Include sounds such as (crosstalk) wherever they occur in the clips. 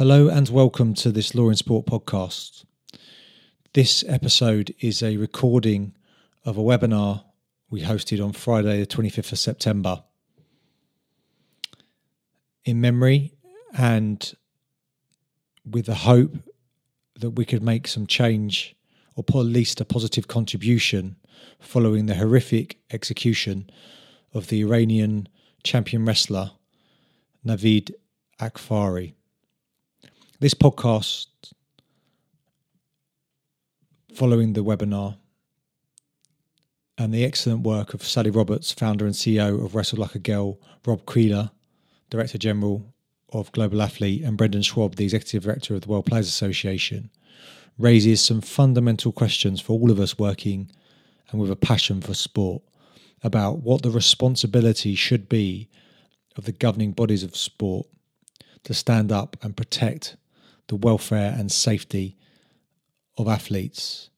Hello and welcome to this Law in Sport podcast. This episode is a recording of a webinar we hosted on Friday, the 25th of September. In memory and with the hope that we could make some change or at least a positive contribution following the horrific execution of the Iranian champion wrestler Navid Akfari. This podcast, following the webinar and the excellent work of Sally Roberts, founder and CEO of Wrestle Like a Girl, Rob Koehler, Director General of Global Athlete, and Brendan Schwab, the Executive Director of the World Players Association, raises some fundamental questions for all of us working and with a passion for sport about what the responsibility should be of the governing bodies of sport to stand up and protect the welfare and safety of athletes.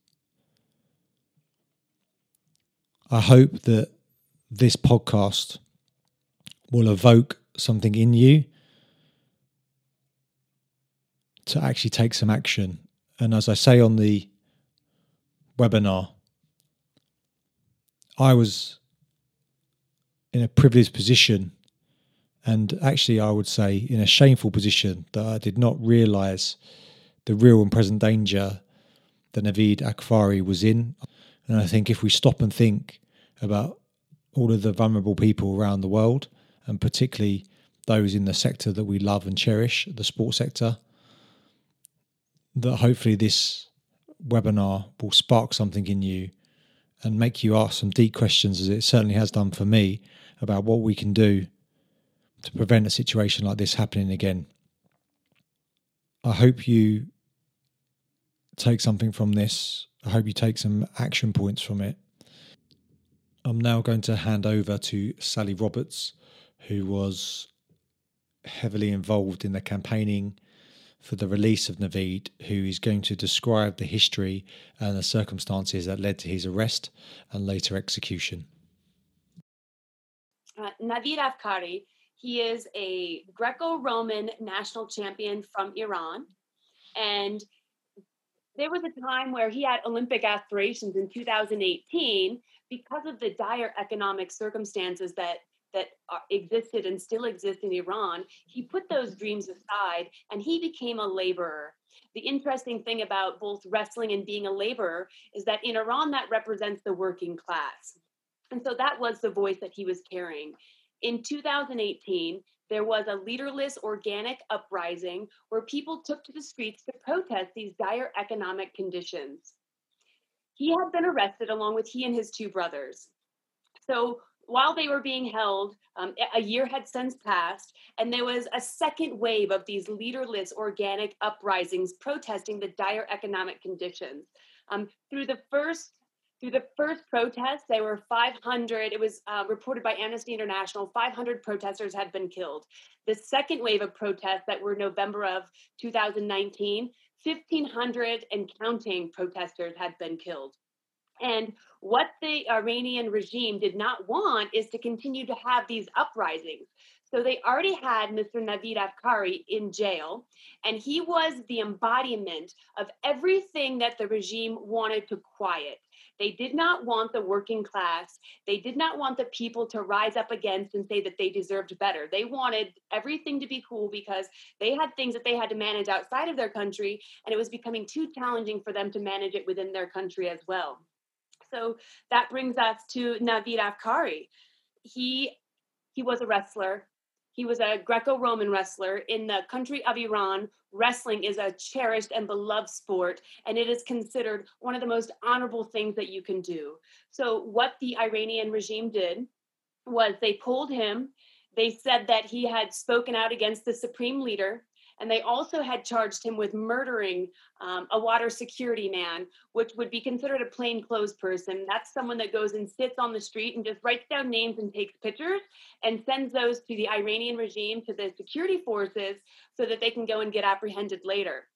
I hope that this podcast will evoke something in you to actually take some action. And as I say on the webinar, I was in a privileged position and actually, I would say, in a shameful position that I did not realize the real and present danger that Navid Akfari was in. And I think if we stop and think about all of the vulnerable people around the world, and particularly those in the sector that we love and cherish, the sports sector, that hopefully this webinar will spark something in you and make you ask some deep questions, as it certainly has done for me, about what we can do to prevent a situation like this happening again. I hope you take something from this. I hope you take some action points from it. I'm now going to hand over to Sally Roberts, who was heavily involved in the campaigning for the release of Navid, who is going to describe the history and the circumstances that led to his arrest and later execution. Uh, Navid Afkari he is a Greco Roman national champion from Iran. And there was a time where he had Olympic aspirations in 2018 because of the dire economic circumstances that that existed and still exist in Iran, he put those dreams aside and he became a laborer. The interesting thing about both wrestling and being a laborer is that in Iran, that represents the working class. And so that was the voice that he was carrying. In 2018, there was a leaderless organic uprising where people took to the streets to protest these dire economic conditions. He had been arrested along with he and his two brothers. So while they were being held, um, a year had since passed, and there was a second wave of these leaderless organic uprisings protesting the dire economic conditions. Um, through the first through the first protest, there were 500, it was uh, reported by Amnesty International, 500 protesters had been killed. The second wave of protests that were November of 2019, 1,500 and counting protesters had been killed. And what the Iranian regime did not want is to continue to have these uprisings. So they already had Mr. Navid Afkari in jail, and he was the embodiment of everything that the regime wanted to quiet. They did not want the working class. They did not want the people to rise up against and say that they deserved better. They wanted everything to be cool because they had things that they had to manage outside of their country, and it was becoming too challenging for them to manage it within their country as well. So that brings us to Navid Afkari. He he was a wrestler. He was a Greco Roman wrestler. In the country of Iran, wrestling is a cherished and beloved sport, and it is considered one of the most honorable things that you can do. So, what the Iranian regime did was they pulled him. They said that he had spoken out against the supreme leader and they also had charged him with murdering um, a water security man, which would be considered a plainclothes person. That's someone that goes and sits on the street and just writes down names and takes pictures and sends those to the Iranian regime, to the security forces, so that they can go and get apprehended later.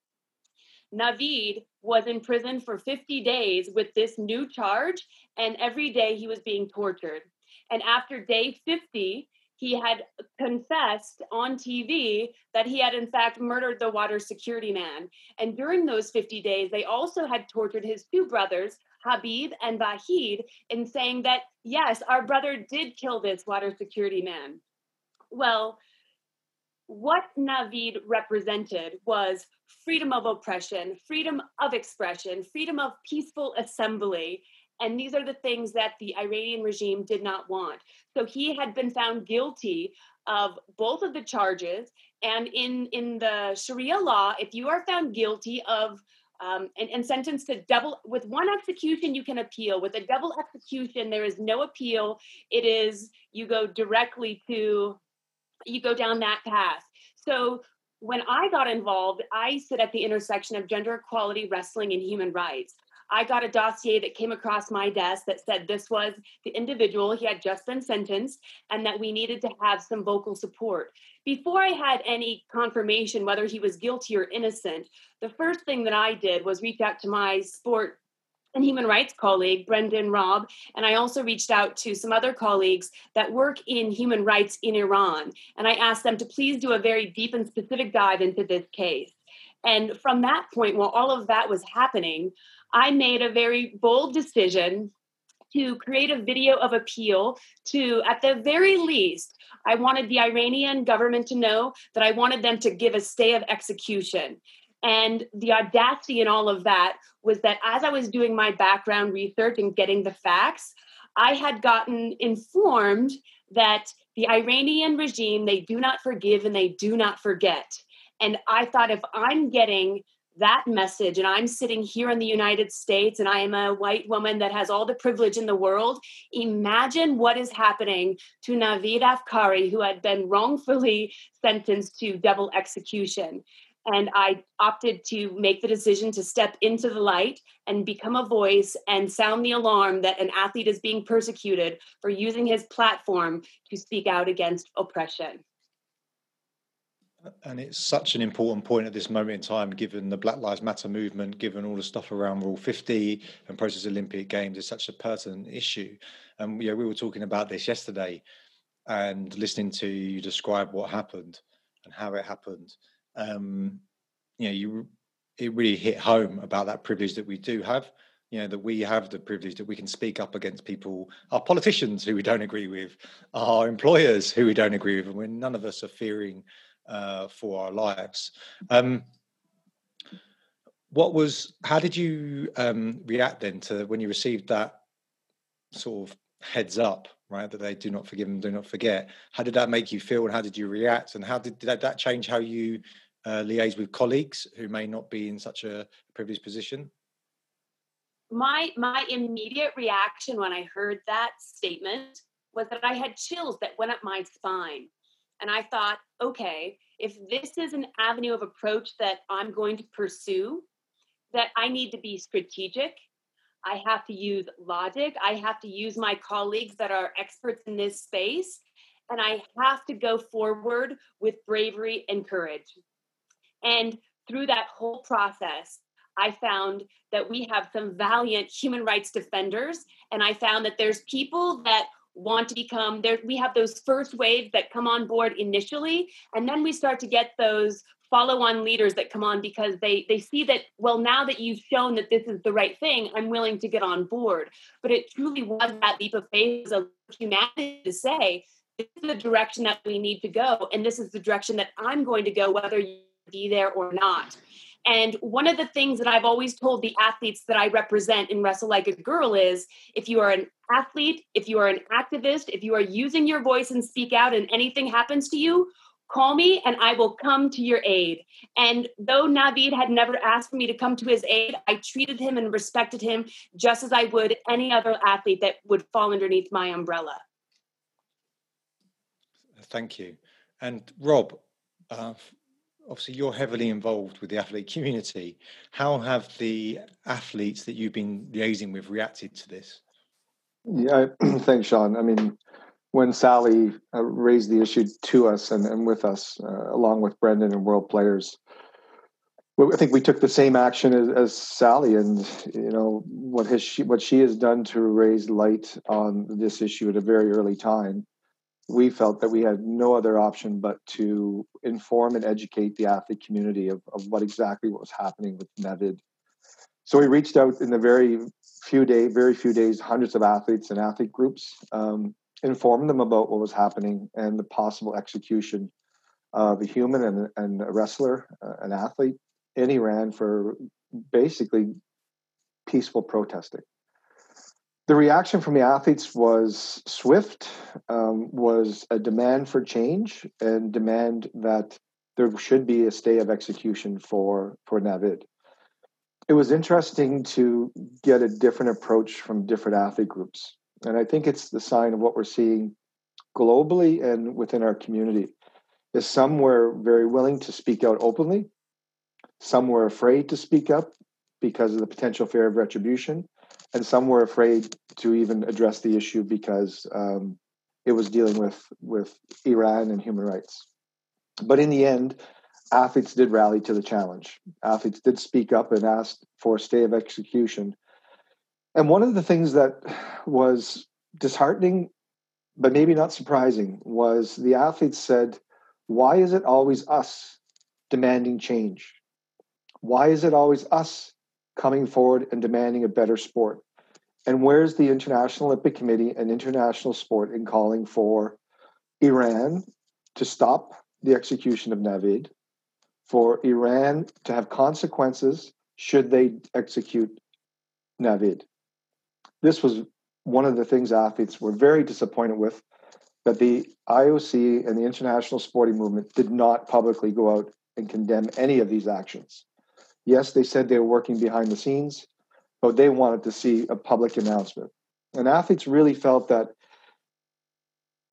Navid was in prison for 50 days with this new charge, and every day he was being tortured. And after day 50, he had confessed on TV that he had, in fact, murdered the water security man. And during those 50 days, they also had tortured his two brothers, Habib and Vahid, in saying that, yes, our brother did kill this water security man. Well, what Navid represented was freedom of oppression, freedom of expression, freedom of peaceful assembly, and these are the things that the Iranian regime did not want. So he had been found guilty of both of the charges. And in, in the Sharia law, if you are found guilty of um, and, and sentenced to double with one execution you can appeal with a double execution there is no appeal it is you go directly to you go down that path so when i got involved i sit at the intersection of gender equality wrestling and human rights I got a dossier that came across my desk that said this was the individual, he had just been sentenced, and that we needed to have some vocal support. Before I had any confirmation whether he was guilty or innocent, the first thing that I did was reach out to my sport and human rights colleague, Brendan Robb, and I also reached out to some other colleagues that work in human rights in Iran. And I asked them to please do a very deep and specific dive into this case. And from that point, while all of that was happening, I made a very bold decision to create a video of appeal to, at the very least, I wanted the Iranian government to know that I wanted them to give a stay of execution. And the audacity in all of that was that as I was doing my background research and getting the facts, I had gotten informed that the Iranian regime, they do not forgive and they do not forget. And I thought if I'm getting that message and i'm sitting here in the united states and i am a white woman that has all the privilege in the world. Imagine what is happening to navid afkari who had been wrongfully sentenced to double execution. And i opted to make the decision to step into the light and become a voice and sound the alarm that an athlete is being persecuted for using his platform to speak out against oppression and it's such an important point at this moment in time, given the Black Lives Matter movement, given all the stuff around Rule 50 and process Olympic Games, it's such a pertinent issue. And yeah, we were talking about this yesterday, and listening to you describe what happened and how it happened. Um, you know, you it really hit home about that privilege that we do have. You know that we have the privilege that we can speak up against people, our politicians who we don't agree with, our employers who we don't agree with, and when none of us are fearing uh, for our lives. Um, what was? How did you um, react then to when you received that sort of heads up, right? That they do not forgive and do not forget. How did that make you feel, and how did you react, and how did, did that, that change how you uh, liaise with colleagues who may not be in such a privileged position? My my immediate reaction when I heard that statement was that I had chills that went up my spine. And I thought, okay, if this is an avenue of approach that I'm going to pursue, that I need to be strategic. I have to use logic. I have to use my colleagues that are experts in this space. And I have to go forward with bravery and courage. And through that whole process, I found that we have some valiant human rights defenders. And I found that there's people that want to become there we have those first waves that come on board initially and then we start to get those follow on leaders that come on because they they see that well now that you've shown that this is the right thing i'm willing to get on board. But it truly was that leap of faith of humanity to say this is the direction that we need to go and this is the direction that i'm going to go whether you be there or not and one of the things that I've always told the athletes that I represent in Wrestle Like a Girl is if you are an athlete, if you are an activist, if you are using your voice and speak out and anything happens to you, call me and I will come to your aid. And though Navid had never asked me to come to his aid, I treated him and respected him just as I would any other athlete that would fall underneath my umbrella. Thank you. And Rob, uh, obviously you're heavily involved with the athlete community. How have the athletes that you've been liaising with reacted to this? Yeah, (clears throat) thanks, Sean. I mean, when Sally uh, raised the issue to us and, and with us, uh, along with Brendan and World Players, I think we took the same action as, as, Sally, and you know what has she what she has done to raise light on this issue at a very early time we felt that we had no other option but to inform and educate the athlete community of, of what exactly what was happening with Navid. So we reached out in the very few day, very few days, hundreds of athletes and athlete groups, um, informed them about what was happening and the possible execution of a human and, and a wrestler, uh, an athlete in Iran for basically peaceful protesting the reaction from the athletes was swift, um, was a demand for change and demand that there should be a stay of execution for, for Navid. It was interesting to get a different approach from different athlete groups. And I think it's the sign of what we're seeing globally and within our community. Is some were very willing to speak out openly, some were afraid to speak up because of the potential fear of retribution, and some were afraid to even address the issue because um, it was dealing with with Iran and human rights. But in the end, athletes did rally to the challenge. Athletes did speak up and asked for a stay of execution. And one of the things that was disheartening, but maybe not surprising, was the athletes said, Why is it always us demanding change? Why is it always us coming forward and demanding a better sport? And where's the International Olympic Committee and international sport in calling for Iran to stop the execution of Navid, for Iran to have consequences should they execute Navid? This was one of the things athletes were very disappointed with that the IOC and the international sporting movement did not publicly go out and condemn any of these actions. Yes, they said they were working behind the scenes, but they wanted to see a public announcement. And athletes really felt that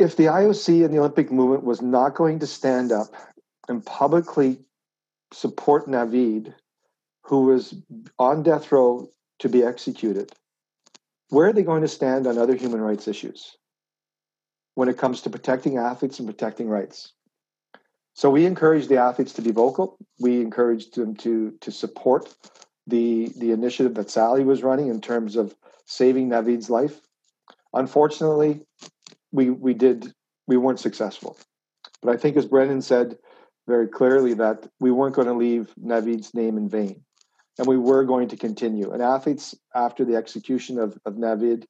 if the IOC and the Olympic movement was not going to stand up and publicly support Navid, who was on death row to be executed, where are they going to stand on other human rights issues when it comes to protecting athletes and protecting rights? So we encourage the athletes to be vocal. We encourage them to to support the the initiative that Sally was running in terms of saving Navid's life. Unfortunately, we we did we weren't successful. But I think as Brendan said very clearly that we weren't going to leave Navid's name in vain. And we were going to continue. And athletes after the execution of, of Navid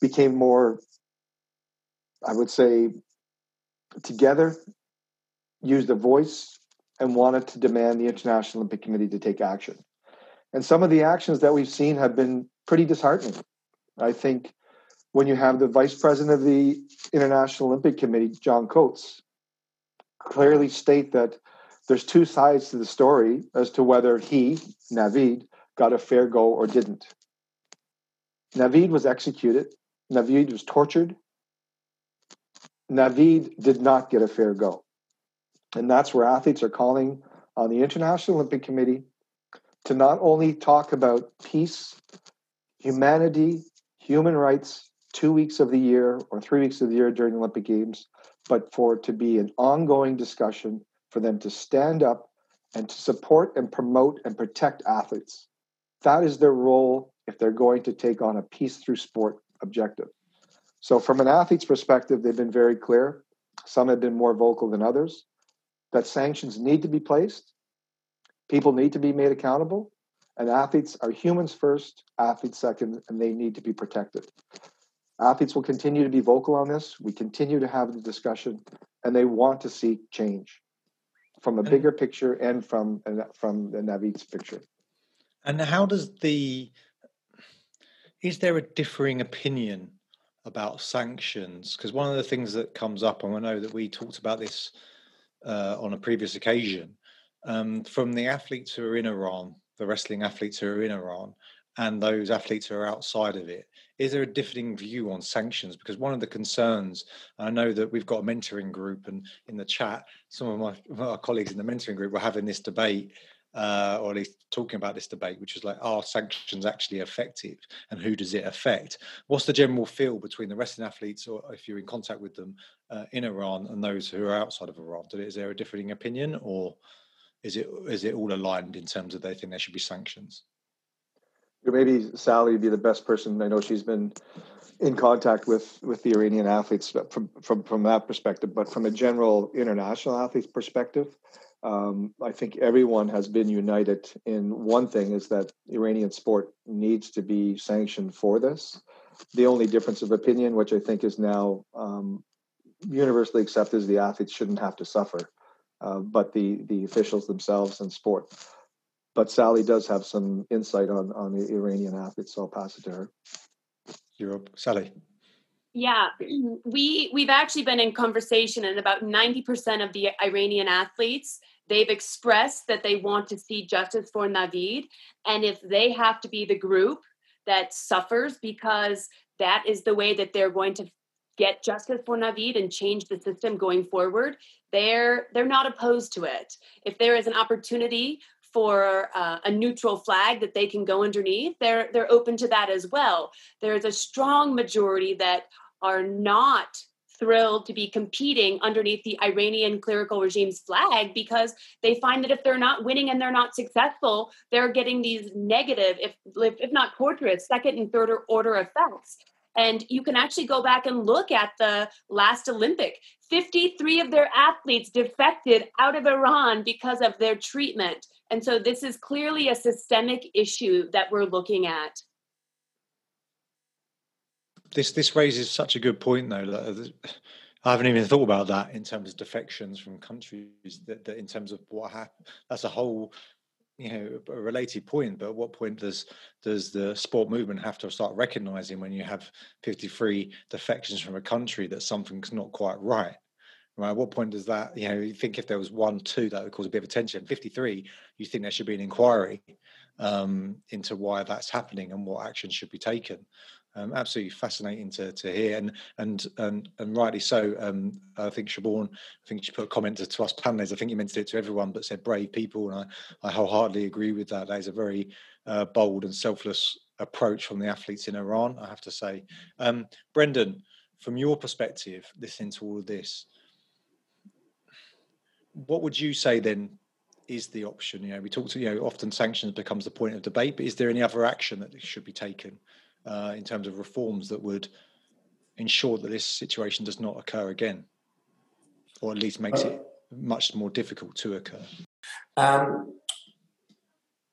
became more, I would say, together used a voice and wanted to demand the International Olympic Committee to take action. And some of the actions that we've seen have been pretty disheartening. I think when you have the vice president of the International Olympic Committee, John Coates, clearly state that there's two sides to the story as to whether he, Navid, got a fair go or didn't. Navid was executed. Navid was tortured. Navid did not get a fair go. And that's where athletes are calling on the International Olympic Committee to not only talk about peace, humanity, human rights two weeks of the year or three weeks of the year during the Olympic Games, but for it to be an ongoing discussion for them to stand up and to support and promote and protect athletes. That is their role if they're going to take on a peace through sport objective. So, from an athlete's perspective, they've been very clear. Some have been more vocal than others that sanctions need to be placed, people need to be made accountable, and athletes are humans first, athletes second, and they need to be protected. Athletes will continue to be vocal on this. We continue to have the discussion, and they want to see change from a bigger picture and from from the Navid's picture. And how does the is there a differing opinion about sanctions? Because one of the things that comes up, and I know that we talked about this uh, on a previous occasion um, from the athletes who are in Iran, the wrestling athletes who are in Iran, and those athletes who are outside of it. Is there a differing view on sanctions? Because one of the concerns, I know that we've got a mentoring group, and in the chat, some of my, my colleagues in the mentoring group were having this debate uh, or at least talking about this debate, which is like, are sanctions actually effective and who does it affect? What's the general feel between the wrestling athletes, or if you're in contact with them uh, in Iran, and those who are outside of Iran? Is there a differing opinion, or is it is it all aligned in terms of they think there should be sanctions? maybe Sally would be the best person. I know she's been in contact with with the Iranian athletes from from from that perspective, but from a general international athletes perspective, um, I think everyone has been united in one thing: is that Iranian sport needs to be sanctioned for this. The only difference of opinion, which I think is now um, universally accepted, is the athletes shouldn't have to suffer, uh, but the the officials themselves and sport. But Sally does have some insight on on the Iranian athletes, so I'll pass it to her. Europe. Sally. Yeah, (clears throat) we we've actually been in conversation, and about ninety percent of the Iranian athletes they've expressed that they want to see justice for Navid, and if they have to be the group that suffers because that is the way that they're going to get justice for Navid and change the system going forward, they're they're not opposed to it. If there is an opportunity for uh, a neutral flag that they can go underneath, they're they're open to that as well. There's a strong majority that are not thrilled to be competing underneath the Iranian clerical regime's flag because they find that if they're not winning and they're not successful, they're getting these negative, if if not torturous, second and third order effects. And you can actually go back and look at the last Olympic. 53 of their athletes defected out of Iran because of their treatment. And so this is clearly a systemic issue that we're looking at. This this raises such a good point, though. Uh, I haven't even thought about that in terms of defections from countries. That, that in terms of what happened, that's a whole you know a related point but at what point does does the sport movement have to start recognizing when you have 53 defections from a country that something's not quite right? Right at what point does that you know you think if there was one two that would cause a bit of attention 53 you think there should be an inquiry um, into why that's happening and what action should be taken um, absolutely fascinating to, to hear and and and and rightly so. Um, I think Siobhan, I think she put a comment to, to us panelists. I think you meant it to everyone, but said brave people, and I, I wholeheartedly agree with that. That is a very uh, bold and selfless approach from the athletes in Iran. I have to say, um, Brendan, from your perspective, listening to all of this, what would you say then is the option? You know, we talk to you know often sanctions becomes the point of debate, but is there any other action that should be taken? Uh, in terms of reforms that would ensure that this situation does not occur again, or at least makes it much more difficult to occur? Um,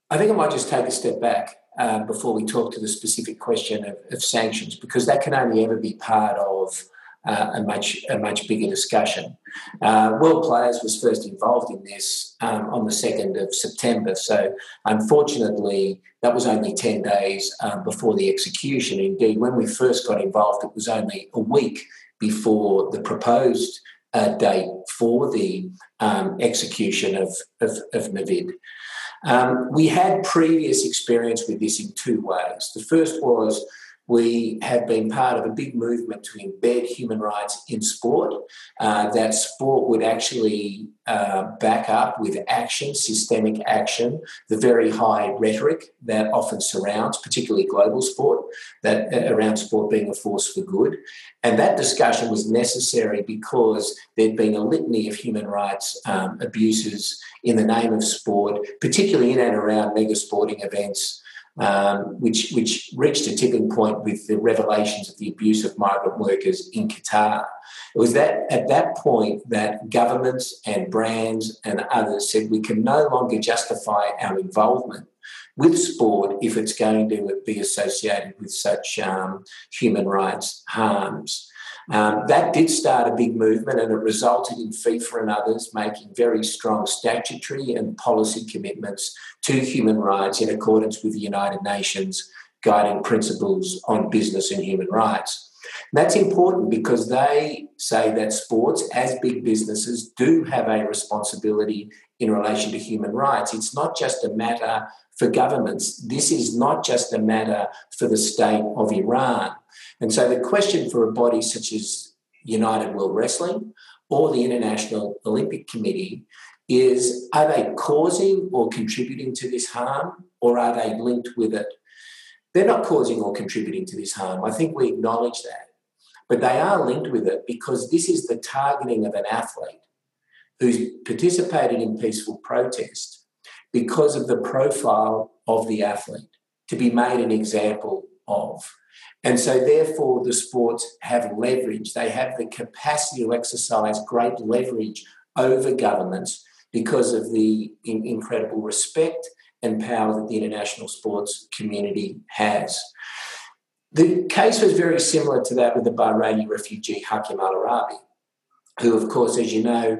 I think I might just take a step back uh, before we talk to the specific question of, of, sanctions, because that can only ever be part of uh, a much a much bigger discussion. Uh, World Players was first involved in this um, on the second of September, so unfortunately that was only ten days um, before the execution. Indeed, when we first got involved, it was only a week before the proposed uh, date for the um, execution of of, of Navid. Um, we had previous experience with this in two ways. The first was we have been part of a big movement to embed human rights in sport. Uh, that sport would actually uh, back up with action, systemic action, the very high rhetoric that often surrounds, particularly global sport, that uh, around sport being a force for good. And that discussion was necessary because there'd been a litany of human rights um, abuses in the name of sport, particularly in and around mega sporting events um, which, which reached a tipping point with the revelations of the abuse of migrant workers in Qatar. It was that at that point that governments and brands and others said we can no longer justify our involvement with sport if it's going to be associated with such um, human rights harms. Um, that did start a big movement and it resulted in FIFA and others making very strong statutory and policy commitments to human rights in accordance with the United Nations guiding principles on business and human rights. And that's important because they say that sports, as big businesses, do have a responsibility in relation to human rights. It's not just a matter for governments. This is not just a matter for the state of Iran. And so the question for a body such as United World Wrestling or the International Olympic Committee is are they causing or contributing to this harm or are they linked with it? They're not causing or contributing to this harm. I think we acknowledge that. But they are linked with it because this is the targeting of an athlete who's participated in peaceful protest because of the profile of the athlete. to be made an example of. And so, therefore, the sports have leverage. They have the capacity to exercise great leverage over governments because of the in- incredible respect and power that the international sports community has. The case was very similar to that with the Bahraini refugee Hakeem al-Araibi, who, of course, as you know,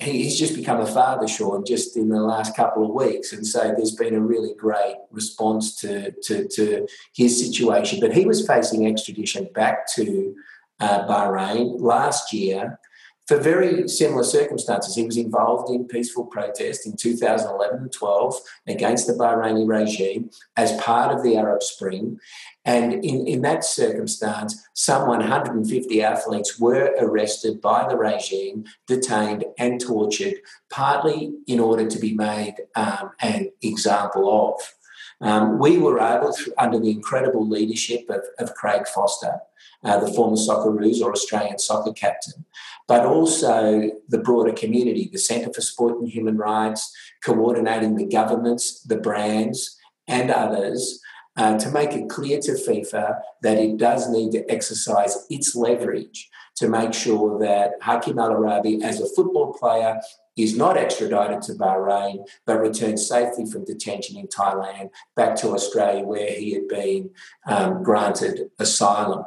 he's just become a father, Sean, just in the last couple of weeks. And so there's been a really great response to, to, to his situation. But he was facing extradition back to uh, Bahrain last year for very similar circumstances. He was involved in peaceful protest in 2011 and 12 against the Bahraini regime as part of the Arab Spring. And in, in that circumstance, some 150 athletes were arrested by the regime, detained, and tortured, partly in order to be made um, an example of. Um, we were able, under the incredible leadership of, of Craig Foster, uh, the former Socceroos or Australian soccer captain, but also the broader community, the Centre for Sport and Human Rights, coordinating the governments, the brands, and others uh, to make it clear to FIFA that it does need to exercise its leverage to make sure that Hakeem al-Araibi, as a football player, is not extradited to Bahrain, but returned safely from detention in Thailand back to Australia, where he had been um, granted asylum.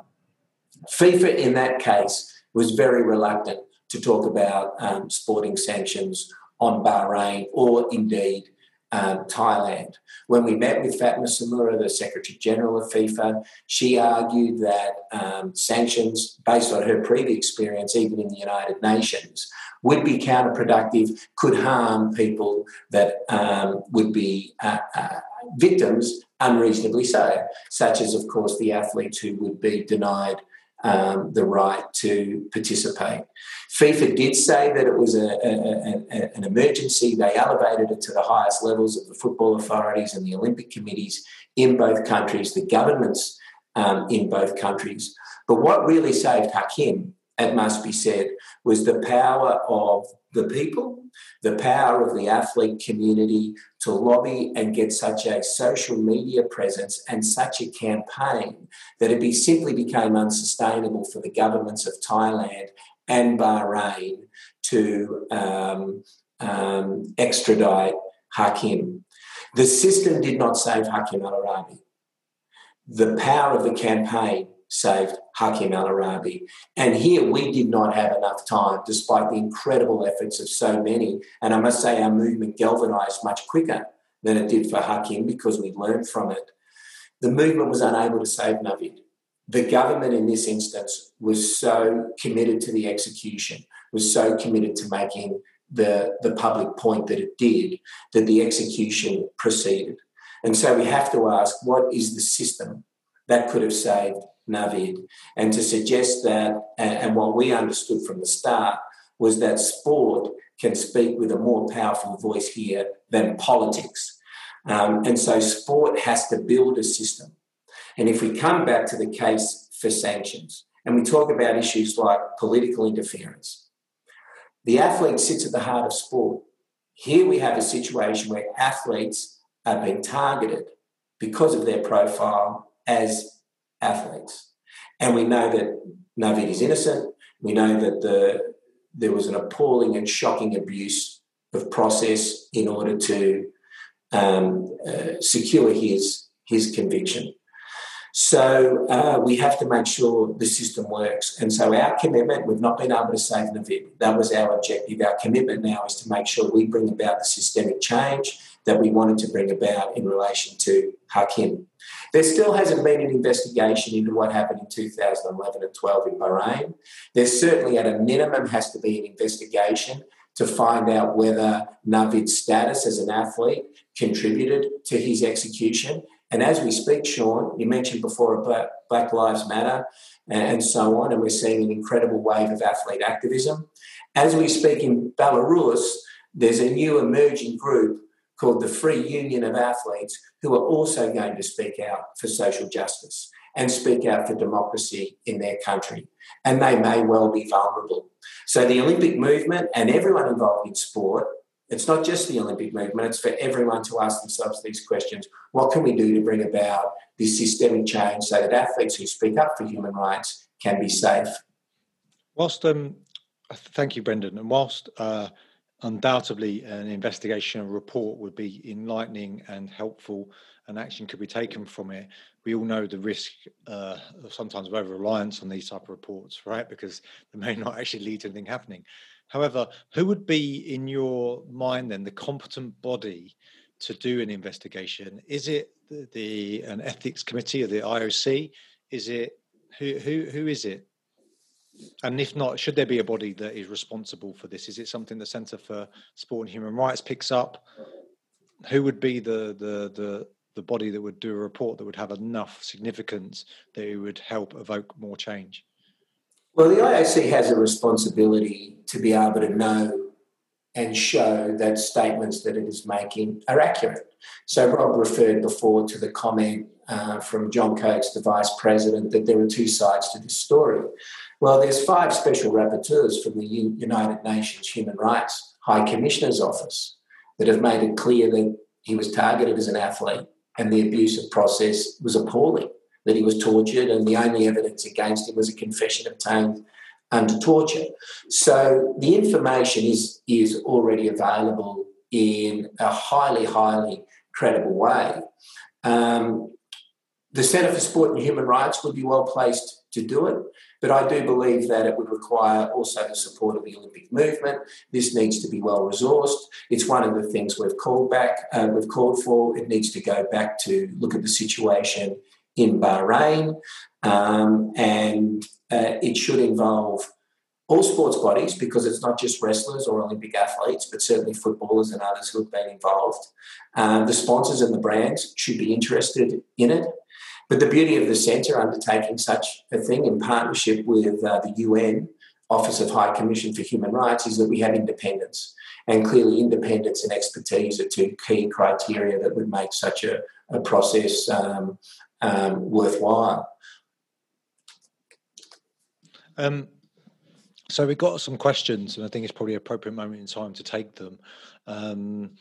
FIFA, in that case, was very reluctant to talk about um, sporting sanctions on Bahrain or indeed um, Thailand. When we met with Fatma Samoura, the Secretary General of FIFA, she argued that um, sanctions, based on her previous experience, even in the United Nations, would be counterproductive, could harm people that um, would be uh, uh, victims unreasonably so, such as, of course, the athletes who would be denied um, the right to participate. FIFA did say that it was a, a, a, an emergency. They elevated it to the highest levels of the football authorities and the Olympic committees in both countries, the governments um, in both countries. But what really saved Hakeem, it must be said, was the power of the people, the power of the athlete community to lobby and get such a social media presence and such a campaign that it be, simply became unsustainable for the governments of Thailand and Bahrain to um, um, extradite Hakeem. The system did not save Hakeem al-Araibi. The power of the campaign saved Hakeem al-Araibi. And here we did not have enough time, despite the incredible efforts of so many. And I must say, our movement galvanized much quicker than it did for Hakeem because we learned from it. The movement was unable to save Navid. The government in this instance was so committed to the execution, was so committed to making the, the public point that it did, that the execution proceeded. And so we have to ask what is the system that could have saved Navid. And to suggest that, and what we understood from the start, was that sport can speak with a more powerful voice here than politics. Um, and so sport has to build a system. And if we come back to the case for sanctions, and we talk about issues like political interference, the athlete sits at the heart of sport. Here we have a situation where athletes are being targeted because of their profile as athletes. And we know that Navid is innocent. We know that the, there was an appalling and shocking abuse of process in order to um, uh, secure his, his conviction. So uh, we have to make sure the system works. And so our commitment, we've not been able to save Navid. That was our objective. Our commitment now is to make sure we bring about the systemic change that we wanted to bring about in relation to Hakeem. There still hasn't been an investigation into what happened in 2011 and 12 in Bahrain. There certainly, at a minimum, has to be an investigation to find out whether Navid's status as an athlete contributed to his execution. And as we speak, Sean, you mentioned before about Black Lives Matter and so on, and we're seeing an incredible wave of athlete activism. As we speak in Belarus, there's a new emerging group called the Free Union of Athletes, who are also going to speak out for social justice and speak out for democracy in their country. And they may well be vulnerable. So the Olympic movement and everyone involved in sport It's not just the Olympic movement, it's for everyone to ask themselves these questions. What can we do to bring about this systemic change so that athletes who speak up for human rights can be safe? Whilst, um, thank you, Brendan. And whilst uh, undoubtedly an investigation report would be enlightening and helpful and action could be taken from it, we all know the risk uh, of sometimes over reliance on these type of reports, right? Because they may not actually lead to anything happening. However, who would be in your mind then the competent body to do an investigation? Is it the, the an ethics committee or the IOC? Is it who who who is it? And if not, should there be a body that is responsible for this? Is it something the Centre for Sport and Human Rights picks up? Who would be the the the the body that would do a report that would have enough significance that it would help evoke more change? Well, the IOC has a responsibility to be able to know and show that statements that it is making are accurate. So, Rob referred before to the comment uh, from John Coates, the Vice President, that there are two sides to this story. Well, there's five special rapporteurs from the United Nations Human Rights High Commissioner's Office that have made it clear that he was targeted as an athlete and the abusive process was appalling that he was tortured, and the only evidence against him was a confession obtained under torture. So the information is, is already available in a highly, highly credible way. Um, the Centre for Sport and Human Rights would be well placed to do it, but I do believe that it would require also the support of the Olympic movement. This needs to be well resourced. It's one of the things we've called back, uh, we've called for. It needs to go back to look at the situation in Bahrain, um, and uh, it should involve all sports bodies because it's not just wrestlers or Olympic athletes, but certainly footballers and others who have been involved. Um, the sponsors and the brands should be interested in it. But the beauty of the centre undertaking such a thing in partnership with uh, the UN Office of High Commission for Human Rights is that we have independence. And clearly, independence and expertise are two key criteria that would make such a, a process um, um, worthwhile. Um, so we've got some questions, and I think it's probably an appropriate moment in time to take them. Um,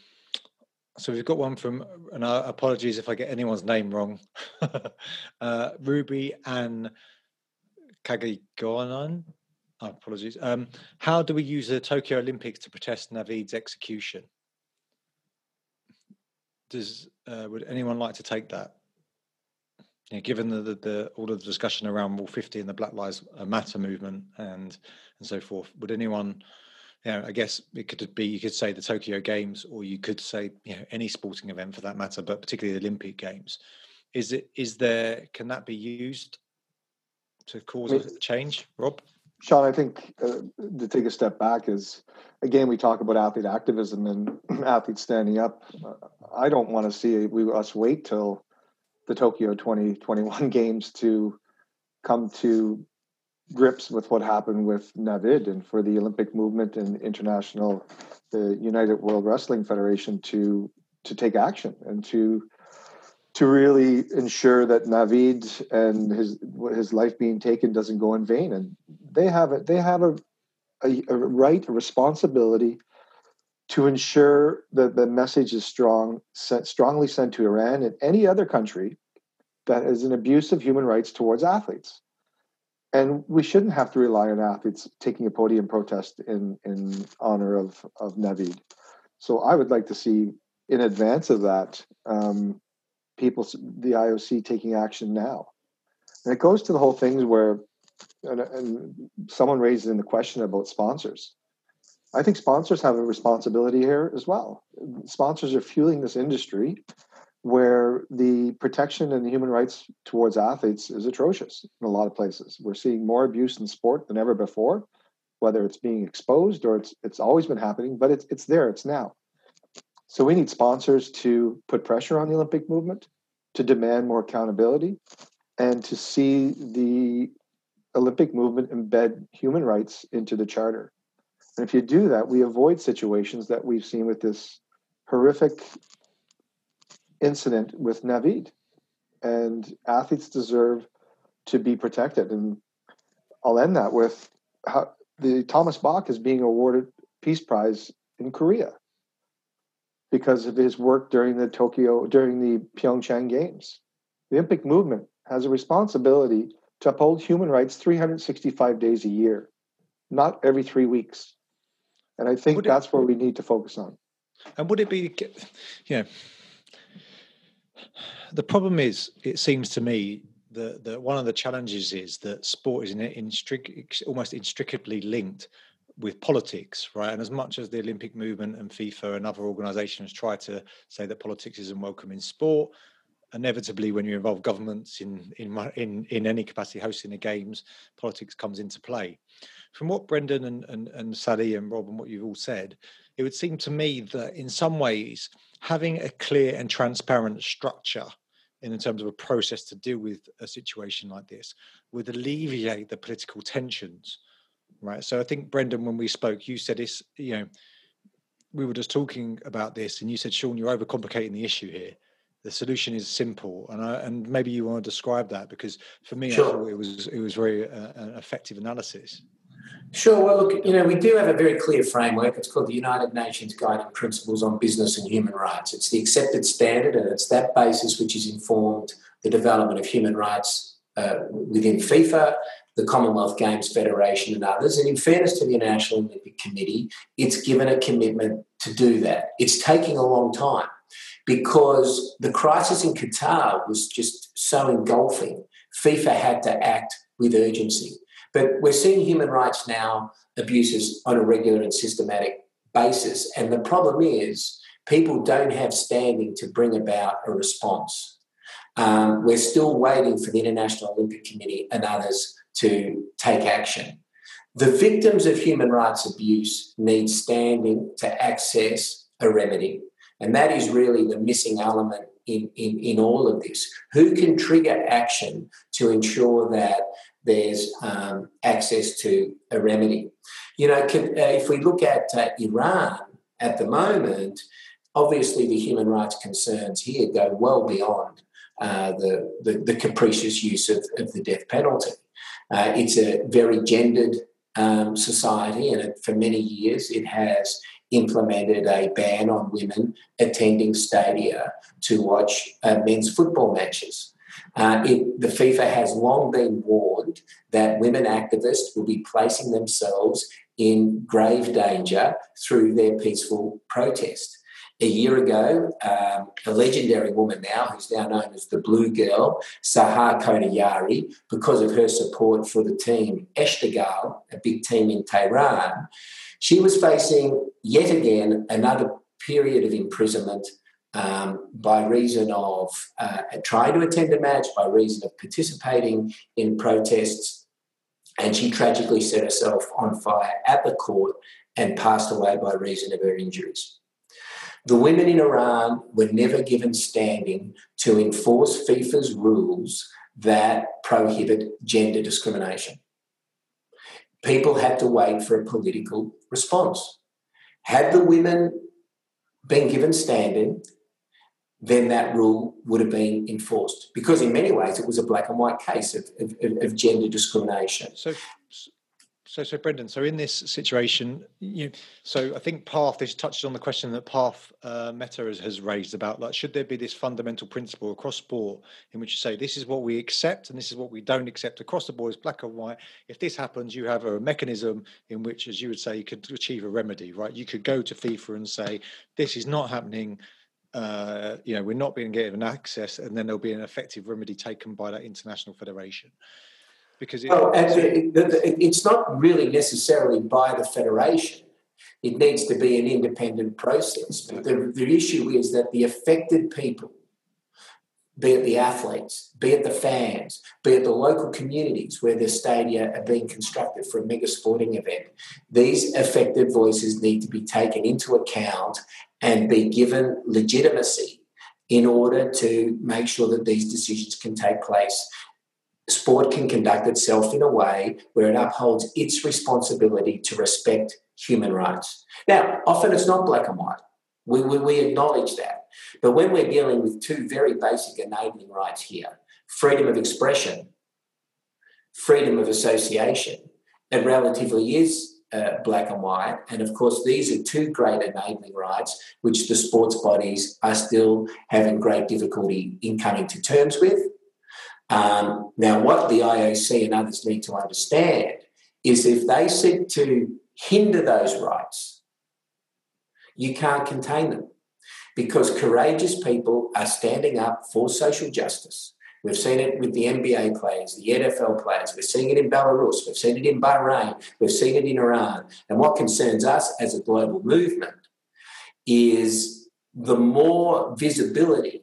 so we've got one from, and uh, apologies if I get anyone's name wrong, (laughs) uh, Ruby and Kagagonan. Oh, apologies. Um, how do we use the Tokyo Olympics to protest Navid's execution? Does uh, would anyone like to take that? Yeah, given the, the, the, all of the discussion around Rule 50 and the Black Lives Matter movement and and so forth, would anyone, you know, I guess it could be you could say the Tokyo Games, or you could say you know any sporting event for that matter, but particularly the Olympic Games. Is it is there can that be used to cause a change, Rob? Sean, I think uh, to take a step back is again we talk about athlete activism and (clears throat) athletes standing up. I don't want to see we us wait till the Tokyo 2021 (laughs) games to come to grips with what happened with Navid and for the Olympic movement and international the United World Wrestling Federation to to take action and to to really ensure that Navid and his his life being taken doesn't go in vain. And they have a, they have a, a, a right a responsibility to ensure that the message is strong, sent, strongly sent to Iran and any other country that is an abuse of human rights towards athletes. And we shouldn't have to rely on athletes taking a podium protest in, in honor of, of Navid. So I would like to see, in advance of that, um, people, the IOC taking action now. And it goes to the whole things where, and, and someone raised in the question about sponsors. I think sponsors have a responsibility here as well. Sponsors are fueling this industry where the protection and the human rights towards athletes is atrocious in a lot of places. We're seeing more abuse in sport than ever before, whether it's being exposed or it's it's always been happening, but it's it's there, it's now. So we need sponsors to put pressure on the Olympic movement, to demand more accountability, and to see the Olympic movement embed human rights into the charter. And if you do that, we avoid situations that we've seen with this horrific incident with Navid. And athletes deserve to be protected. And I'll end that with how the Thomas Bach is being awarded Peace Prize in Korea. because of his work during the Tokyo, during the Pyeongchang Games. The Olympic movement has a responsibility to uphold human rights 365 days a year, not every three weeks. And I think would that's it, where we need to focus on. And would it be, you know, the problem is, it seems to me that, that one of the challenges is that sport is in, in strict, almost inextricably linked with politics, right? And as much as the Olympic movement and FIFA and other organisations try to say that politics isn't welcome in sport, inevitably when you involve governments in in in in any capacity hosting the games, politics comes into play. From what Brendan and, and, and Sally and Rob and what you've all said, it would seem to me that in some ways having a clear and transparent structure in terms of a process to deal with a situation like this would alleviate the political tensions right? So i think brendan when we spoke you said this you know we were just talking about this and you said sean you're overcomplicating the issue here. The solution is simple. And I, and maybe you want to describe that because for me sure. I thought it was it was very uh, an effective analysis Sure. Well, look, you know, we do have a very clear framework. It's called the United Nations Guiding Principles on Business and Human Rights. It's the accepted standard, and it's that basis which has informed the development of human rights uh, within FIFA, the Commonwealth Games Federation, and others. And in fairness to the International Olympic Committee, it's given a commitment to do that. It's taking a long time because the crisis in Qatar was just so engulfing. FIFA had to act with urgency. But we're seeing human rights now abuses on a regular and systematic basis. And the problem is people don't have standing to bring about a response. Um, we're still waiting for the International Olympic Committee and others to take action. The victims of human rights abuse need standing to access a remedy. And that is really the missing element in, in, in all of this. Who can trigger action to ensure that there's um, access to a remedy. You know, uh, if we look at uh, Iran at the moment, obviously the human rights concerns here go well beyond uh, the, the, the, capricious use of, of the death penalty. Uh, it's a very gendered um, society, and it, for many years it has implemented a ban on women attending stadia to watch uh, men's football matches. Uh, it, the FIFA has long been warned that women activists will be placing themselves in grave danger through their peaceful protest. A year ago, um, a legendary woman now, who's now known as the Blue Girl, Sahar Khodayari, because of her support for the team Esteghlal, a big team in Tehran, she was facing yet again another period of imprisonment um, by reason of uh, trying to attend a match, by reason of participating in protests. And she tragically set herself on fire at the court and passed away by reason of her injuries. The women in Iran were never given standing to enforce FIFA's rules that prohibit gender discrimination. People had to wait for a political response. Had the women been given standing, then that rule would have been enforced because in many ways it was a black and white case of, of, of gender discrimination. So, so, so Brendan, so in this situation, you, so I think Path this touched on the question that Path uh, Mehta has, has, raised about like, should there be this fundamental principle across sport in which you say this is what we accept and this is what we don't accept across the board, is black and white. If this happens, you have a mechanism in which, as you would say, you could achieve a remedy, right? You could go to FIFA and say, this is not happening uh, you know, we're not being given access, and then there'll be an effective remedy taken by that international federation. Because it, it, it's not really necessarily by the federation. It needs to be an independent process. But the, the issue is that the affected people, be it the athletes, be it the fans, be it the local communities where the stadia are being constructed for a mega sporting event, these affected voices need to be taken into account and be given legitimacy in order to make sure that these decisions can take place. Sport can conduct itself in a way where it upholds its responsibility to respect human rights. Now, often it's not black and white. We, we, we acknowledge that. But when we're dealing with two very basic enabling rights here freedom of expression, freedom of association, it relatively is uh, black and white. And of course, these are two great enabling rights, which the sports bodies are still having great difficulty in coming to terms with. Um, now, what the IOC and others need to understand is if they seek to hinder those rights, you can't contain them because courageous people are standing up for social justice. We've seen it with the NBA players, the NFL players. We're seeing it in Belarus. We've seen it in Bahrain. We've seen it in Iran. And what concerns us as a global movement is the more visibility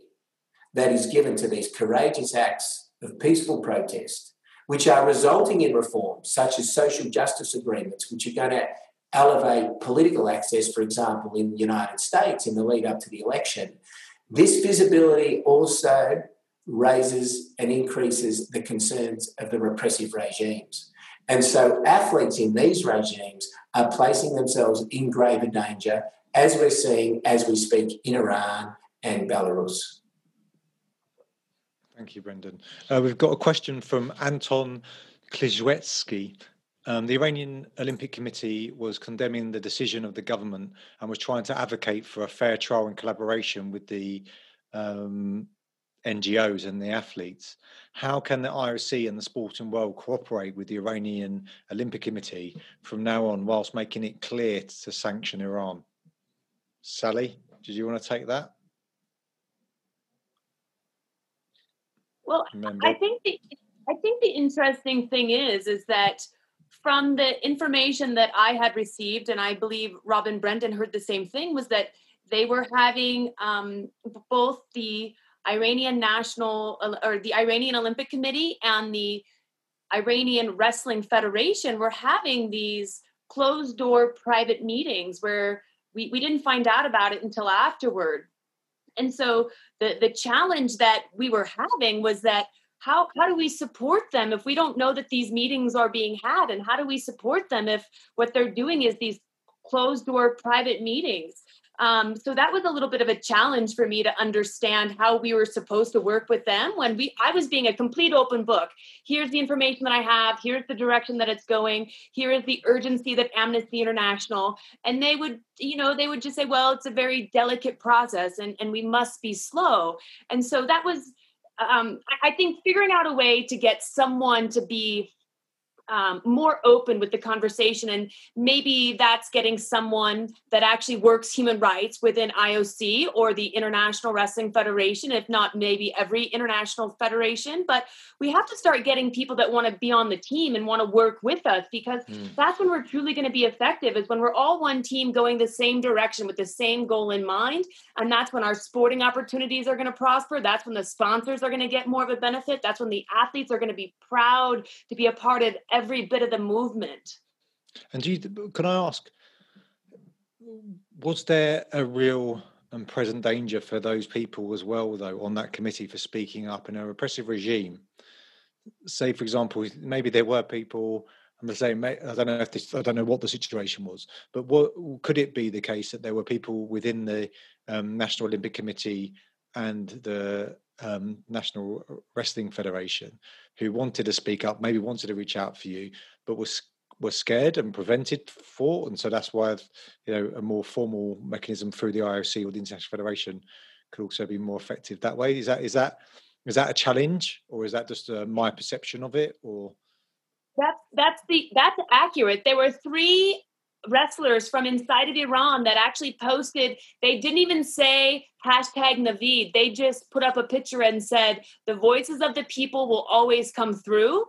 that is given to these courageous acts of peaceful protest, which are resulting in reforms such as social justice agreements, which are going to elevate political access, for example, in the United States in the lead up to the election. This visibility also raises and increases the concerns of the repressive regimes. And so athletes in these regimes are placing themselves in graver danger, as we're seeing as we speak in Iran and Belarus. Thank you, Brendan. Uh, we've got a question from Anton Klizhwetsky. Um, the Iranian Olympic Committee was condemning the decision of the government and was trying to advocate for a fair trial in collaboration with the um, NGOs and the athletes. How can the IOC and the sporting world cooperate with the Iranian Olympic Committee from now on, whilst making it clear to sanction Iran? Sally, did you want to take that? Well, Remember? I think the, I think the interesting thing is is that from the information that I had received, and I believe Robin Brendan heard the same thing, was that they were having um, both the Iranian National or the Iranian Olympic Committee and the Iranian Wrestling Federation were having these closed door private meetings where we, we didn't find out about it until afterward. And so the, the challenge that we were having was that how, how do we support them if we don't know that these meetings are being had? And how do we support them if what they're doing is these closed door private meetings? Um, so that was a little bit of a challenge for me to understand how we were supposed to work with them when we I was being a complete open book. Here's the information that I have, here's the direction that it's going, here is the urgency that Amnesty International and they would, you know, they would just say, well, it's a very delicate process and, and we must be slow. And so that was um, I think figuring out a way to get someone to be um, more open with the conversation. And maybe that's getting someone that actually works human rights within ioc or the international wrestling federation if not maybe every international federation. But we have to start getting people that want to be on the team and want to work with us because mm. that's when we're truly going to be effective is when we're all one team going the same direction with the same goal in mind. And that's when our sporting opportunities are going to prosper. That's when the sponsors are going to get more of a benefit. That's when the athletes are going to be proud to be a part of every bit of the movement. And you, can I ask, was there a real and present danger for those people as well, though, on that committee for speaking up in a repressive regime? Say, for example, maybe there were people. I'm saying I don't know if this, I don't know what the situation was, but what could it be the case that there were people within the um, National Olympic Committee and the um, National Wrestling Federation who wanted to speak up, maybe wanted to reach out for you, but was were scared and prevented for, and so that's why you know a more formal mechanism through the IOC or the International Federation could also be more effective that way. Is that is that is that a challenge, or is that just uh, my perception of it, or? That's that's the that's accurate. There were three wrestlers from inside of Iran that actually posted, they didn't even say hashtag Navid. They just put up a picture and said, the voices of the people will always come through.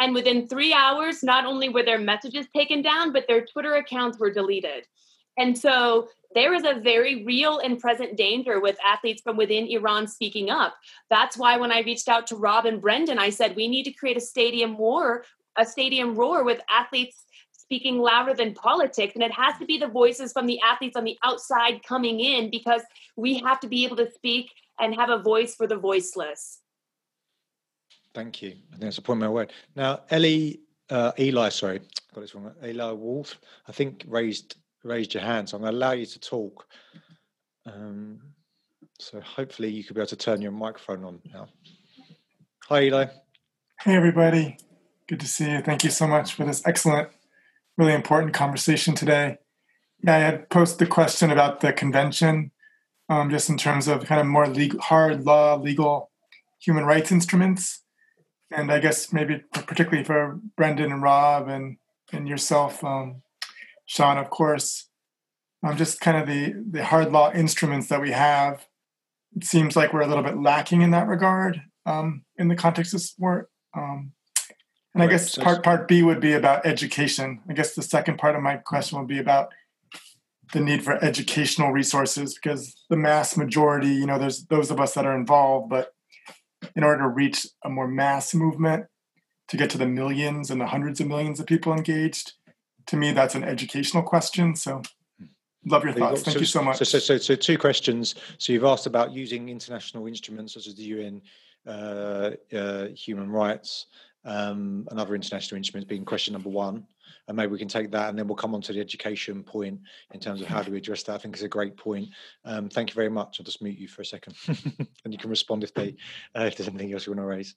And within three hours, not only were their messages taken down, but their Twitter accounts were deleted. And so there is a very real and present danger with athletes from within Iran speaking up. That's why when I reached out to Rob and Brendan, I said, we need to create a stadium war, a stadium roar with athletes speaking louder than politics. And it has to be the voices from the athletes on the outside coming in because we have to be able to speak and have a voice for the voiceless. Thank you. I think that's a point my word. Now, Ellie, uh, Eli, sorry, got this wrong. Eli Wolf, I think raised raised your hand, so I'm going to allow you to talk. Um, so hopefully you could be able to turn your microphone on now. Hi, Eli. Hey, everybody. Good to see you. Thank you so much for this excellent really important conversation today. Yeah, I had posed the question about the convention, um, just in terms of kind of more legal, hard law, legal human rights instruments. And I guess maybe particularly for Brendan and Rob and, and yourself, um, Sean, of course, um, just kind of the, the hard law instruments that we have. It seems like we're a little bit lacking in that regard um, in the context of sport. Um, and I guess part part B would be about education. I guess the second part of my question would be about the need for educational resources because the mass majority, you know, there's those of us that are involved, but in order to reach a more mass movement, to get to the millions and the hundreds of millions of people engaged, to me, that's an educational question. So, love your thoughts. Thank so, you so much. So, so, so, so, two questions. So, you've asked about using international instruments such as the UN uh, uh, human rights um, and other international instruments being question number one and maybe we can take that and then we'll come on to the education point in terms of how do we address that i think it's a great point um, thank you very much i'll just mute you for a second (laughs) and you can respond if they uh, if there's anything else you want to raise